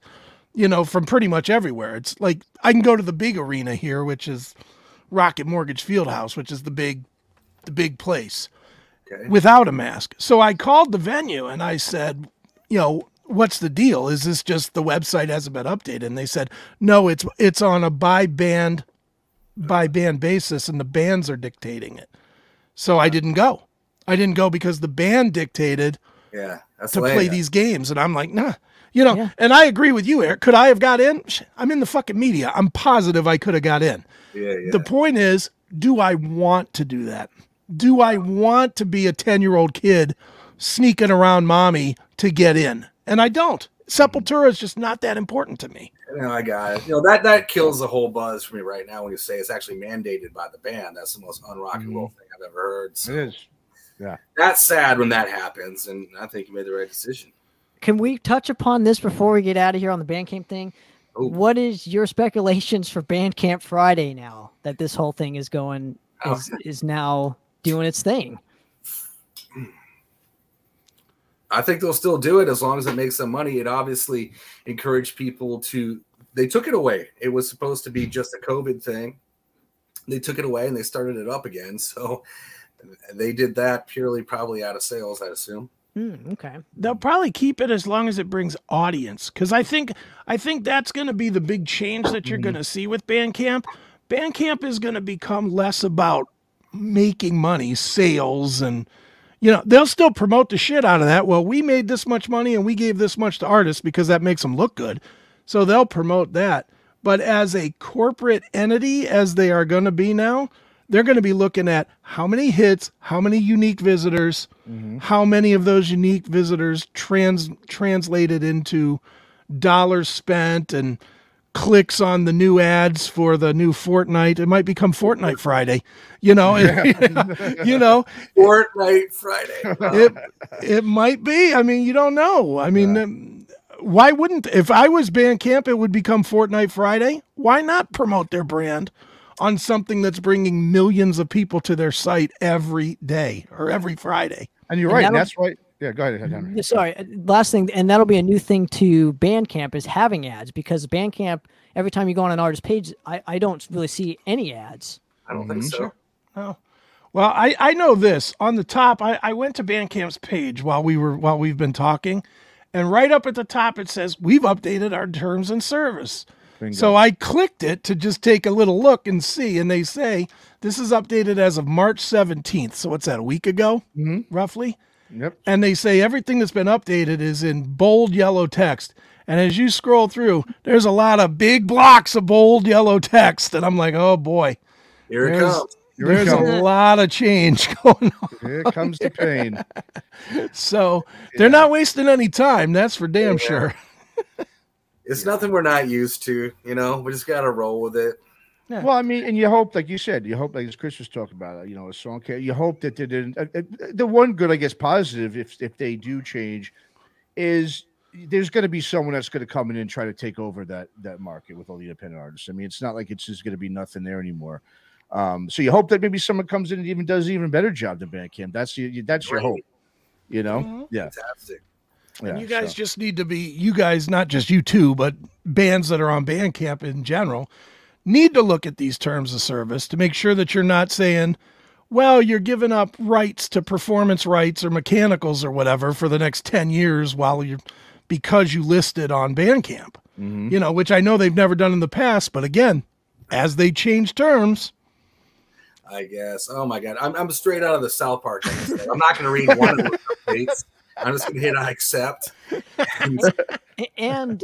you know, from pretty much everywhere. It's like I can go to the big arena here, which is Rocket Mortgage Fieldhouse, which is the big, the big place Okay. without a mask. So I called the venue and I said, you know, what's the deal? Is this just the website hasn't been updated? And they said, no, it's it's on a by band by band basis and the bands are dictating it. So I didn't go. I didn't go because the band dictated Yeah, that's to lame. play these games and I'm like, nah. You know, Yeah. and I agree with you, Erik. Could I have got in? I'm in the fucking media. I'm positive I could have got in. Yeah, yeah. The point is, do I want to do that? Do I want to be a 10 year old kid sneaking around mommy to get in? And I don't. Sepultura is just not that important to me. No, I got it. You know that that kills the whole buzz for me right now when you say it's actually mandated by the band. That's the most unrock and mm-hmm. roll thing I've ever heard. So It is. that's sad when that happens, and I think you made the right decision. Can we touch upon this before we get out of here on the Bandcamp thing? Oh. What is your speculations for Bandcamp Friday now that this whole thing is going Oh. is is now doing its thing? I think they'll still do it as long as it makes them money. It obviously encouraged people to. They took it away. It was supposed to be just a COVID thing. They took it away and they started it up again. So they did that purely probably out of sales, I assume. Hmm, okay. They'll probably keep it as long as it brings audience. Because I think I think that's going to be the big change that you're going to see with Bandcamp. Bandcamp is going to become less about making money, sales, and you know they'll still promote the shit out of that. Well, we made this much money and we gave this much to artists because that makes them look good. So they'll promote that. But as a corporate entity, as they are going to be now, they're going to be looking at how many hits, how many unique visitors, mm-hmm. how many of those unique visitors trans translated into dollars spent and clicks on the new ads for the new Fortnite. It might become Fortnite Friday, you know. you know, Fortnite Friday. it it might be. I mean, you don't know. I mean, um, why wouldn't if I was Bandcamp, it would become Fortnite Friday? Why not promote their brand on something that's bringing millions of people to their site every day or every Friday? And you're And right. And that's why. Yeah, go ahead. Henry. Sorry, uh, last thing, and that'll be a new thing to Bandcamp is having ads because Bandcamp, every time you go on an artist page, I, I don't really see any ads. I don't think Mhm. so. Oh. Well, I, I know this. On the top, I, I went to Bandcamp's page while we were while we've been talking, and right up at the top it says we've updated our terms and service. Bingo. So I clicked it to just take a little look and see, and they say this is updated as of March 17th. So what's that, a week ago, Mhm. roughly? Yep. And they say everything that's been updated is in bold yellow text. And as you scroll through, there's a lot of big blocks of bold yellow text. And I'm like, oh boy, Here it There's- comes. Here it there's a lot of change going on. Here comes the pain. So they're not wasting any time. That's for damn Yeah. sure. It's nothing we're not used to. You know, we just got to roll with it. Well, I mean, and you hope, like you said, you hope, like as Chris was talking about, you know, a song. ca- You hope that they didn't. Uh, uh, the one good, I guess, positive, if if they do change, is there's going to be someone that's going to come in and try to take over that that market with all the independent artists. I mean, it's not like it's just going to be nothing there anymore. Um, so you hope that maybe someone comes in and even does an even better job than Bandcamp. That's your, that's your Right. hope. You know, Mhm. yeah, Fantastic. yeah. And you guys so- just need to be, you guys, not just you two, but bands that are on Bandcamp in general, need to look at these terms of service to make sure that you're not saying, well, you're giving up rights to performance rights or mechanicals or whatever for the next 10 years while you're because you listed on Bandcamp. Mm-hmm. You know, which I know they've never done in the past, but again, as they change terms, I guess. Oh my god, I'm, I'm straight out of the South Park. I'm not going to read one of the dates. I'm just going to hit I accept. And, and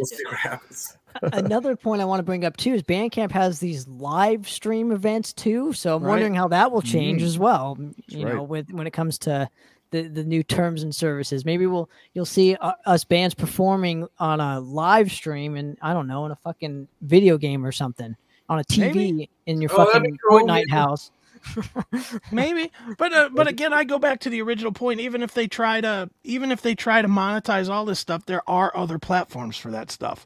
another point I want to bring up too is Bandcamp has these live stream events too. So I'm right. wondering how that will change mm-hmm. as well. You right. know, with when it comes to the, the new terms and services. Maybe we'll you'll see uh, us bands performing on a live stream and I don't know in a fucking video game or something on a TV Maybe. in your oh, fucking Fortnite house. Maybe, but uh, but again, I go back to the original point. Even if they try to, even if they try to monetize all this stuff, there are other platforms for that stuff.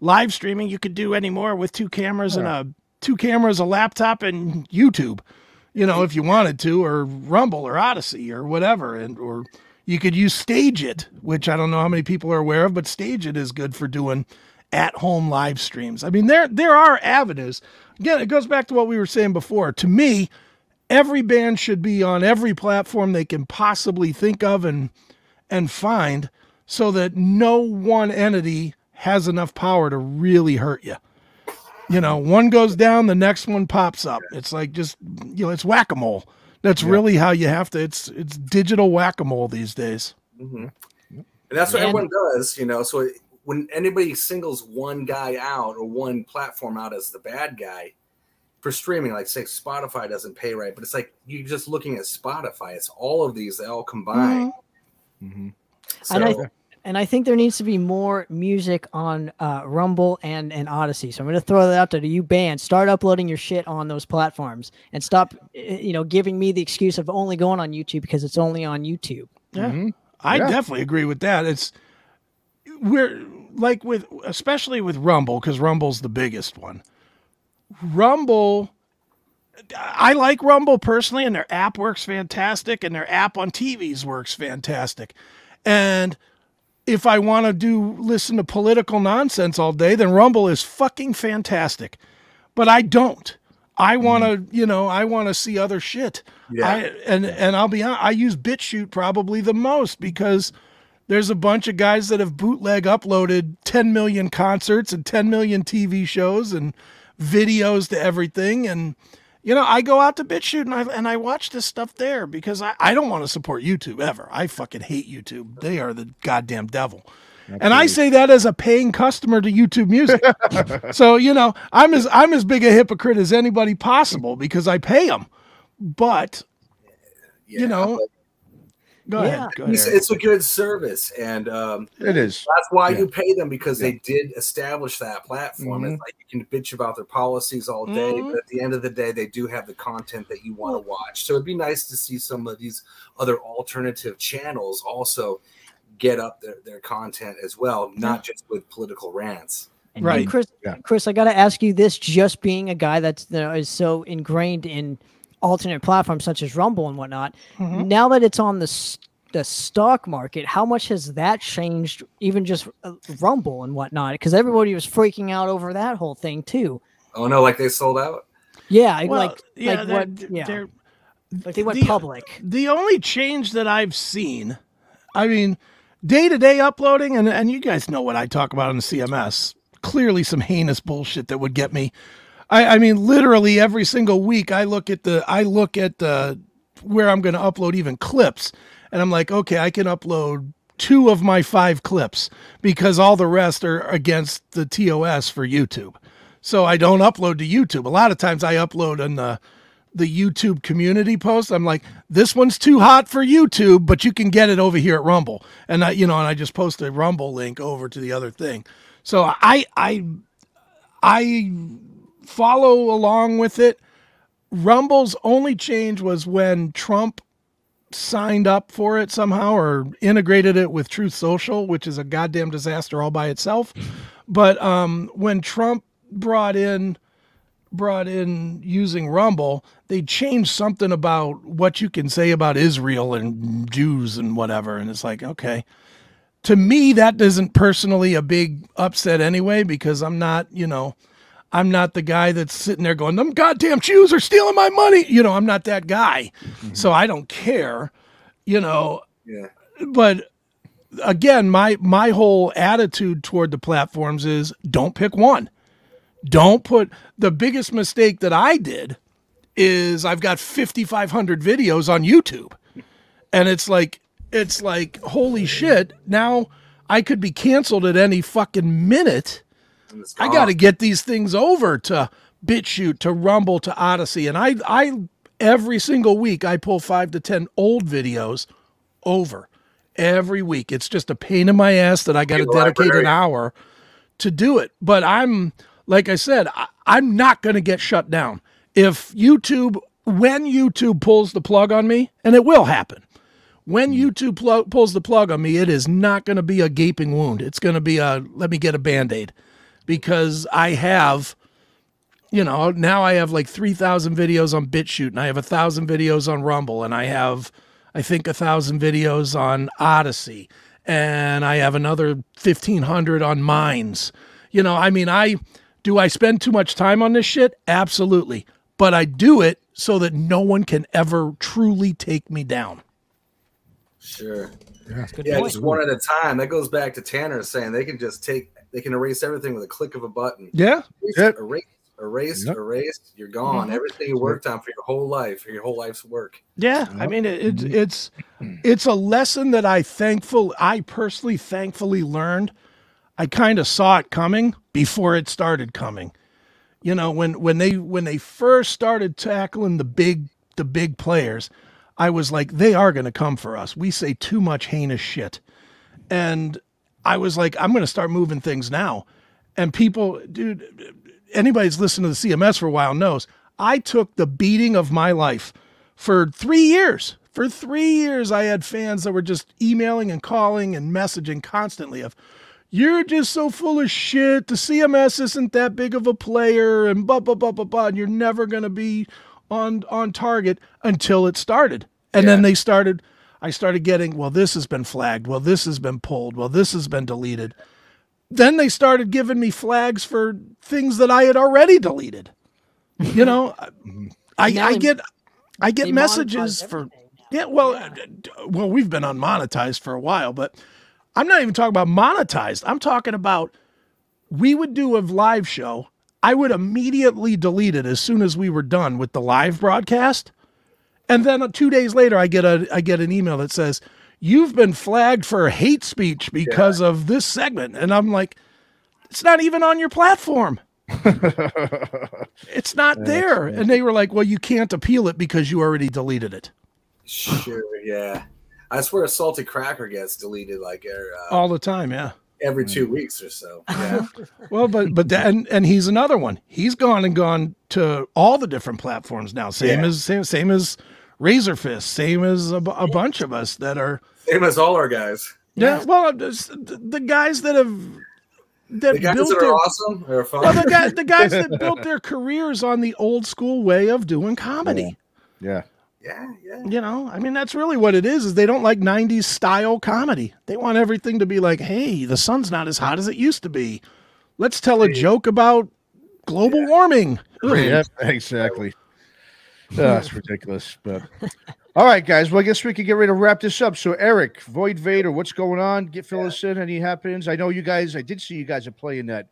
Live streaming, you could do anymore with two cameras yeah. and a two cameras, a laptop, and YouTube. You know, if you wanted to, or Rumble, or Odysee, or whatever, and or you could use StageIt, which I don't know how many people are aware of, but StageIt is good for doing at home live streams. I mean, there there are avenues. Again, it goes back to what we were saying before. To me, every band should be on every platform they can possibly think of and and find so that no one entity has enough power to really hurt you. You know, one goes down, the next one pops up. It's like just you know, it's whack-a-mole. That's yeah. really how you have to. It's it's digital whack-a-mole these days. Mm-hmm. And that's what and, everyone does, you know. So when anybody singles one guy out or one platform out as the bad guy, for streaming, like say Spotify doesn't pay right, but it's like you're just looking at Spotify. It's all of these, they all combine. Mm-hmm. Mm-hmm. So, and I and I think there needs to be more music on uh, Rumble and and Odysee. So I'm going to throw that out there to you, bands. Start uploading your shit on those platforms and stop, eh, you know, giving me the excuse of only going on YouTube because it's only on YouTube. Yeah, mm-hmm. I yeah. definitely agree with that. It's we're like with especially with Rumble because Rumble's the biggest one Rumble, I like Rumble personally, and their app works fantastic, and their app on TVs works fantastic. And if I want to do listen to political nonsense all day, then Rumble is fucking fantastic. But I don't. I want to, mm. you know, I want to see other shit. Yeah. I, and and I'll be honest, I use BitChute probably the most because there's a bunch of guys that have bootleg uploaded 10 million concerts and 10 million TV shows and videos to everything. And, you know, I go out to BitChute and I, and I watch this stuff there because I, I don't want to support YouTube ever. I fucking hate YouTube. They are the goddamn devil. Absolutely. And I say that as a paying customer to YouTube Music. so you know, I'm as I'm as big a hypocrite as anybody possible because I pay them. But yeah, you know, Go yeah. ahead. Go ahead. It's a good service, and um, it is. That's why yeah. you pay them because yeah. they did establish that platform. Mm-hmm. It's like you can bitch about their policies all day, mm-hmm. but at the end of the day, they do have the content that you want to watch. So it'd be nice to see some of these other alternative channels also get up their, their content as well, not just with political rants. And right, Chris. Chris, I got to ask you this: just being a guy that's you know, is so ingrained in alternate platforms such as Rumble and whatnot. Mm-hmm. Now that it's on the the stock market, how much has that changed? Even just uh, Rumble and whatnot, because everybody was freaking out over that whole thing too. Oh no, like they sold out. Yeah, well, like yeah, like what? Yeah, like they went the, public. The only change that I've seen, I mean, day to day uploading, and and you guys know what I talk about on the CMS. Clearly, some heinous bullshit that would get me I, I mean, literally every single week, I look at the, I look at the, where I'm going to upload even clips, and I'm like, okay, I can upload two of my five clips because all the rest are against the TOS for YouTube. So I don't upload to YouTube. A lot of times I upload on the the YouTube community post. I'm like, this one's too hot for YouTube, but you can get it over here at Rumble. And I, you know, and I just post a Rumble link over to the other thing. So I I I follow along with it. Rumble's only change was when Trump signed up for it somehow or integrated it with Truth Social, which is a goddamn disaster all by itself. But um, when Trump brought in brought in using Rumble, they changed something about what you can say about Israel and Jews and whatever. And it's like, okay. To me, that isn't personally a big upset anyway, because I'm not, you know, I'm not the guy that's sitting there going, them goddamn Jews are stealing my money. You know, I'm not that guy. Mm-hmm. So I don't care, you know. Yeah. But again, my my whole attitude toward the platforms is don't pick one. Don't put the biggest mistake that I did is I've got 5500 videos on YouTube. And it's like it's like holy shit, now I could be canceled at any fucking minute. I got to get these things over to BitChute, to Rumble, to Odysee, and I I every single week I pull 5 to 10 old videos over every week. It's just a pain in my ass that I got to dedicate an hour to do it. But I'm like I said, I, I'm not going to get shut down. If YouTube, when YouTube pulls the plug on me, and it will happen, when hmm. YouTube pl- pulls the plug on me, it is not going to be a gaping wound. It's going to be a let me get a band aid because I have, you know, now I have like 3,000 videos on BitChute and I have a thousand videos on Rumble and I have, I think, a thousand videos on Odysee and I have another 1,500 on Minds. You know, I mean, I do I spend too much time on this shit? Absolutely. But I do it so that no one can ever truly take me down. Sure. Yeah, yeah just one at a time. That goes back to Tanner saying they can just take, they can erase everything with a click of a button. Yeah. Erase, erase, erase, yep. erase. You're gone. Mm-hmm. Everything you worked on for your whole life, for your whole life's work. Yeah. Yep. I mean, it, it, mm-hmm. it's, it's a lesson that I thankful, I personally thankfully learned I kind of saw it coming before it started coming. You know, when when they when they first started tackling the big the big players, I was like, they are going to come for us. We say too much heinous shit, and I was like, I'm going to start moving things now. And people, dude, anybody's listened to the CMS for a while knows I took the beating of my life for three years. For three years, I had fans that were just emailing and calling and messaging constantly of, you're just so full of shit. The CMS isn't that big of a player, and blah blah blah blah blah. And you're never gonna be on on target until it started. And yeah. then they started. I started getting well. This has been flagged. Well, this has been pulled. Well, this has been deleted. Then they started giving me flags for things that I had already deleted. You know, I I get I get messages for yeah. Well, uh, well, we've been unmonetized for a while, but I'm not even talking about monetized. I'm talking about we would do a live show. I would immediately delete it as soon as we were done with the live broadcast. And then two days later, I get a I get an email that says, You've been flagged for hate speech because yeah. of this segment. And I'm like, it's not even on your platform. it's not there. And they were like, Well, you can't appeal it because you already deleted it. Sure, yeah. I swear a salty cracker gets deleted like er, uh, all the time. Yeah, every two weeks or so. Yeah. well, but but and and he's another one. He's gone and gone to all the different platforms now. Same yeah. as same same as Razorfist. Same as a, a bunch of us that are same as all our guys. Yeah. yeah. Well, uh, the guys that have that the guys built that their, awesome are fun. Well, the, guys, the guys that built their careers on the old school way of doing comedy. Yeah. yeah. Yeah, yeah. You know, I mean, that's really what it is. Is they don't like '90s style comedy. They want everything to be like, "Hey, the sun's not as hot as it used to be. Let's tell a joke about global yeah. warming." Yeah, exactly. Oh, that's ridiculous. But all right, guys. Well, I guess we could get ready to wrap this up. So, Erik, Void Vator, what's going on? Get fill yeah. us in. Any happens? I know you guys. I did see you guys are playing that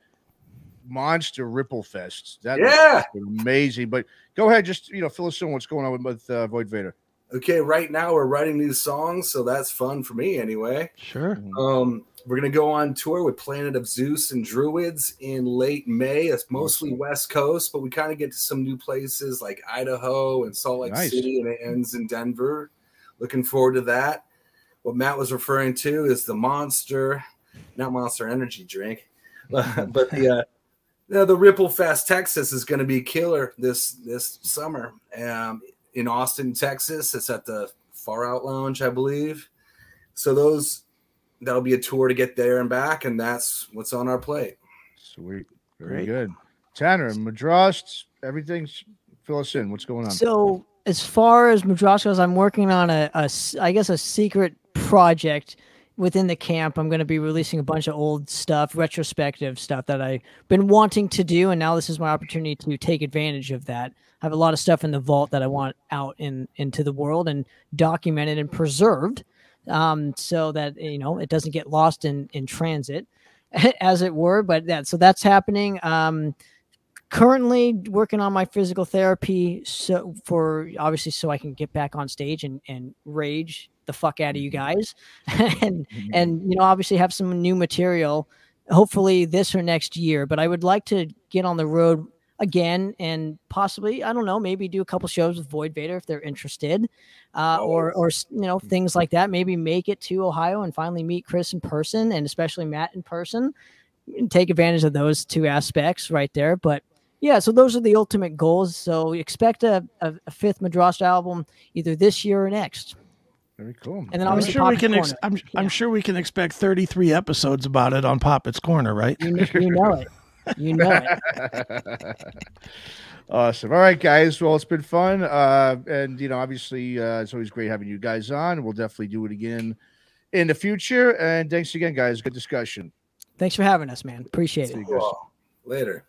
monster Ripple Fest. That yeah, amazing. But go ahead, just you know, fill us in what's going on with, with uh, Void Vator. Okay, right now we're writing these songs, so that's fun for me anyway. Sure. Mm-hmm. Um, we're gonna go on tour with Planet of Zeus and Druids in late May. It's mostly West Coast, but we kind of get to some new places like Idaho and Salt Lake nice. City, and it ends in Denver. Looking forward to that. What Matt was referring to is the Monster, not Monster Energy drink, but the uh, now, the Ripple Fest Texas is going to be killer this this summer. Um, in Austin, Texas, it's at the Far Out Lounge, I believe. So those that'll be a tour to get there and back, and that's what's on our plate. Sweet, very Great. good. Tanner, Madrost, everything's fill us in. What's going on? So as far as Madrost goes, I'm working on a, a I guess a secret project within the camp, I'm going to be releasing a bunch of old stuff, retrospective stuff that I've been wanting to do, and now this is my opportunity to take advantage of that. I have a lot of stuff in the vault that I want out in into the world and documented and preserved. Um, so that you know it doesn't get lost in in transit, as it were. But that so that's happening. Um, currently working on my physical therapy so for obviously so I can get back on stage and and rage the fuck out of you mm-hmm. guys and mm-hmm. and you know obviously have some new material hopefully this or next year but I would like to get on the road again and possibly I don't know maybe do a couple shows with Void Vator if they're interested uh, or or you know things like that maybe make it to Ohio and finally meet Chris in person and especially Matt in person and take advantage of those two aspects right there but yeah so those are the ultimate goals so expect a, a, a fifth Madrost album either this year or next very cool. And then I'm sure we can. Ex- I'm, yeah. I'm sure we can expect 33 episodes about it on Poppitt's Corner, right? You, you know it. You know it. awesome. All right, guys. Well, it's been fun. Uh, and you know, obviously, uh, it's always great having you guys on. We'll definitely do it again in the future. And thanks again, guys. Good discussion. Thanks for having us, man. Appreciate it. Later.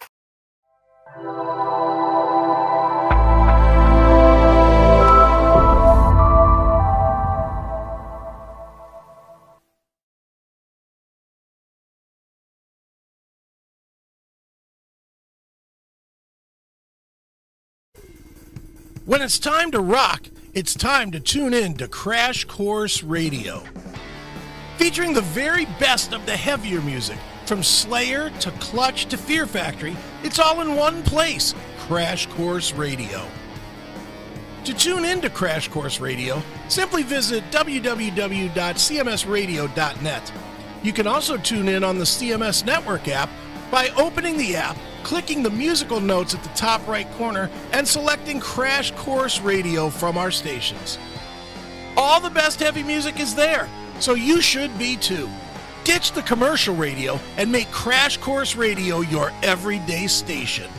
When it's time to rock, it's time to tune in to Crash Course Radio. Featuring the very best of the heavier music, from Slayer to Clutch to Fear Factory, it's all in one place Crash Course Radio. To tune in to Crash Course Radio, simply visit www.cmsradio.net. You can also tune in on the CMS Network app by opening the app clicking the musical notes at the top right corner, and selecting Crash Course Radio from our stations. All the best heavy music is there, so you should be too. Ditch the commercial radio and make Crash Course Radio your everyday station.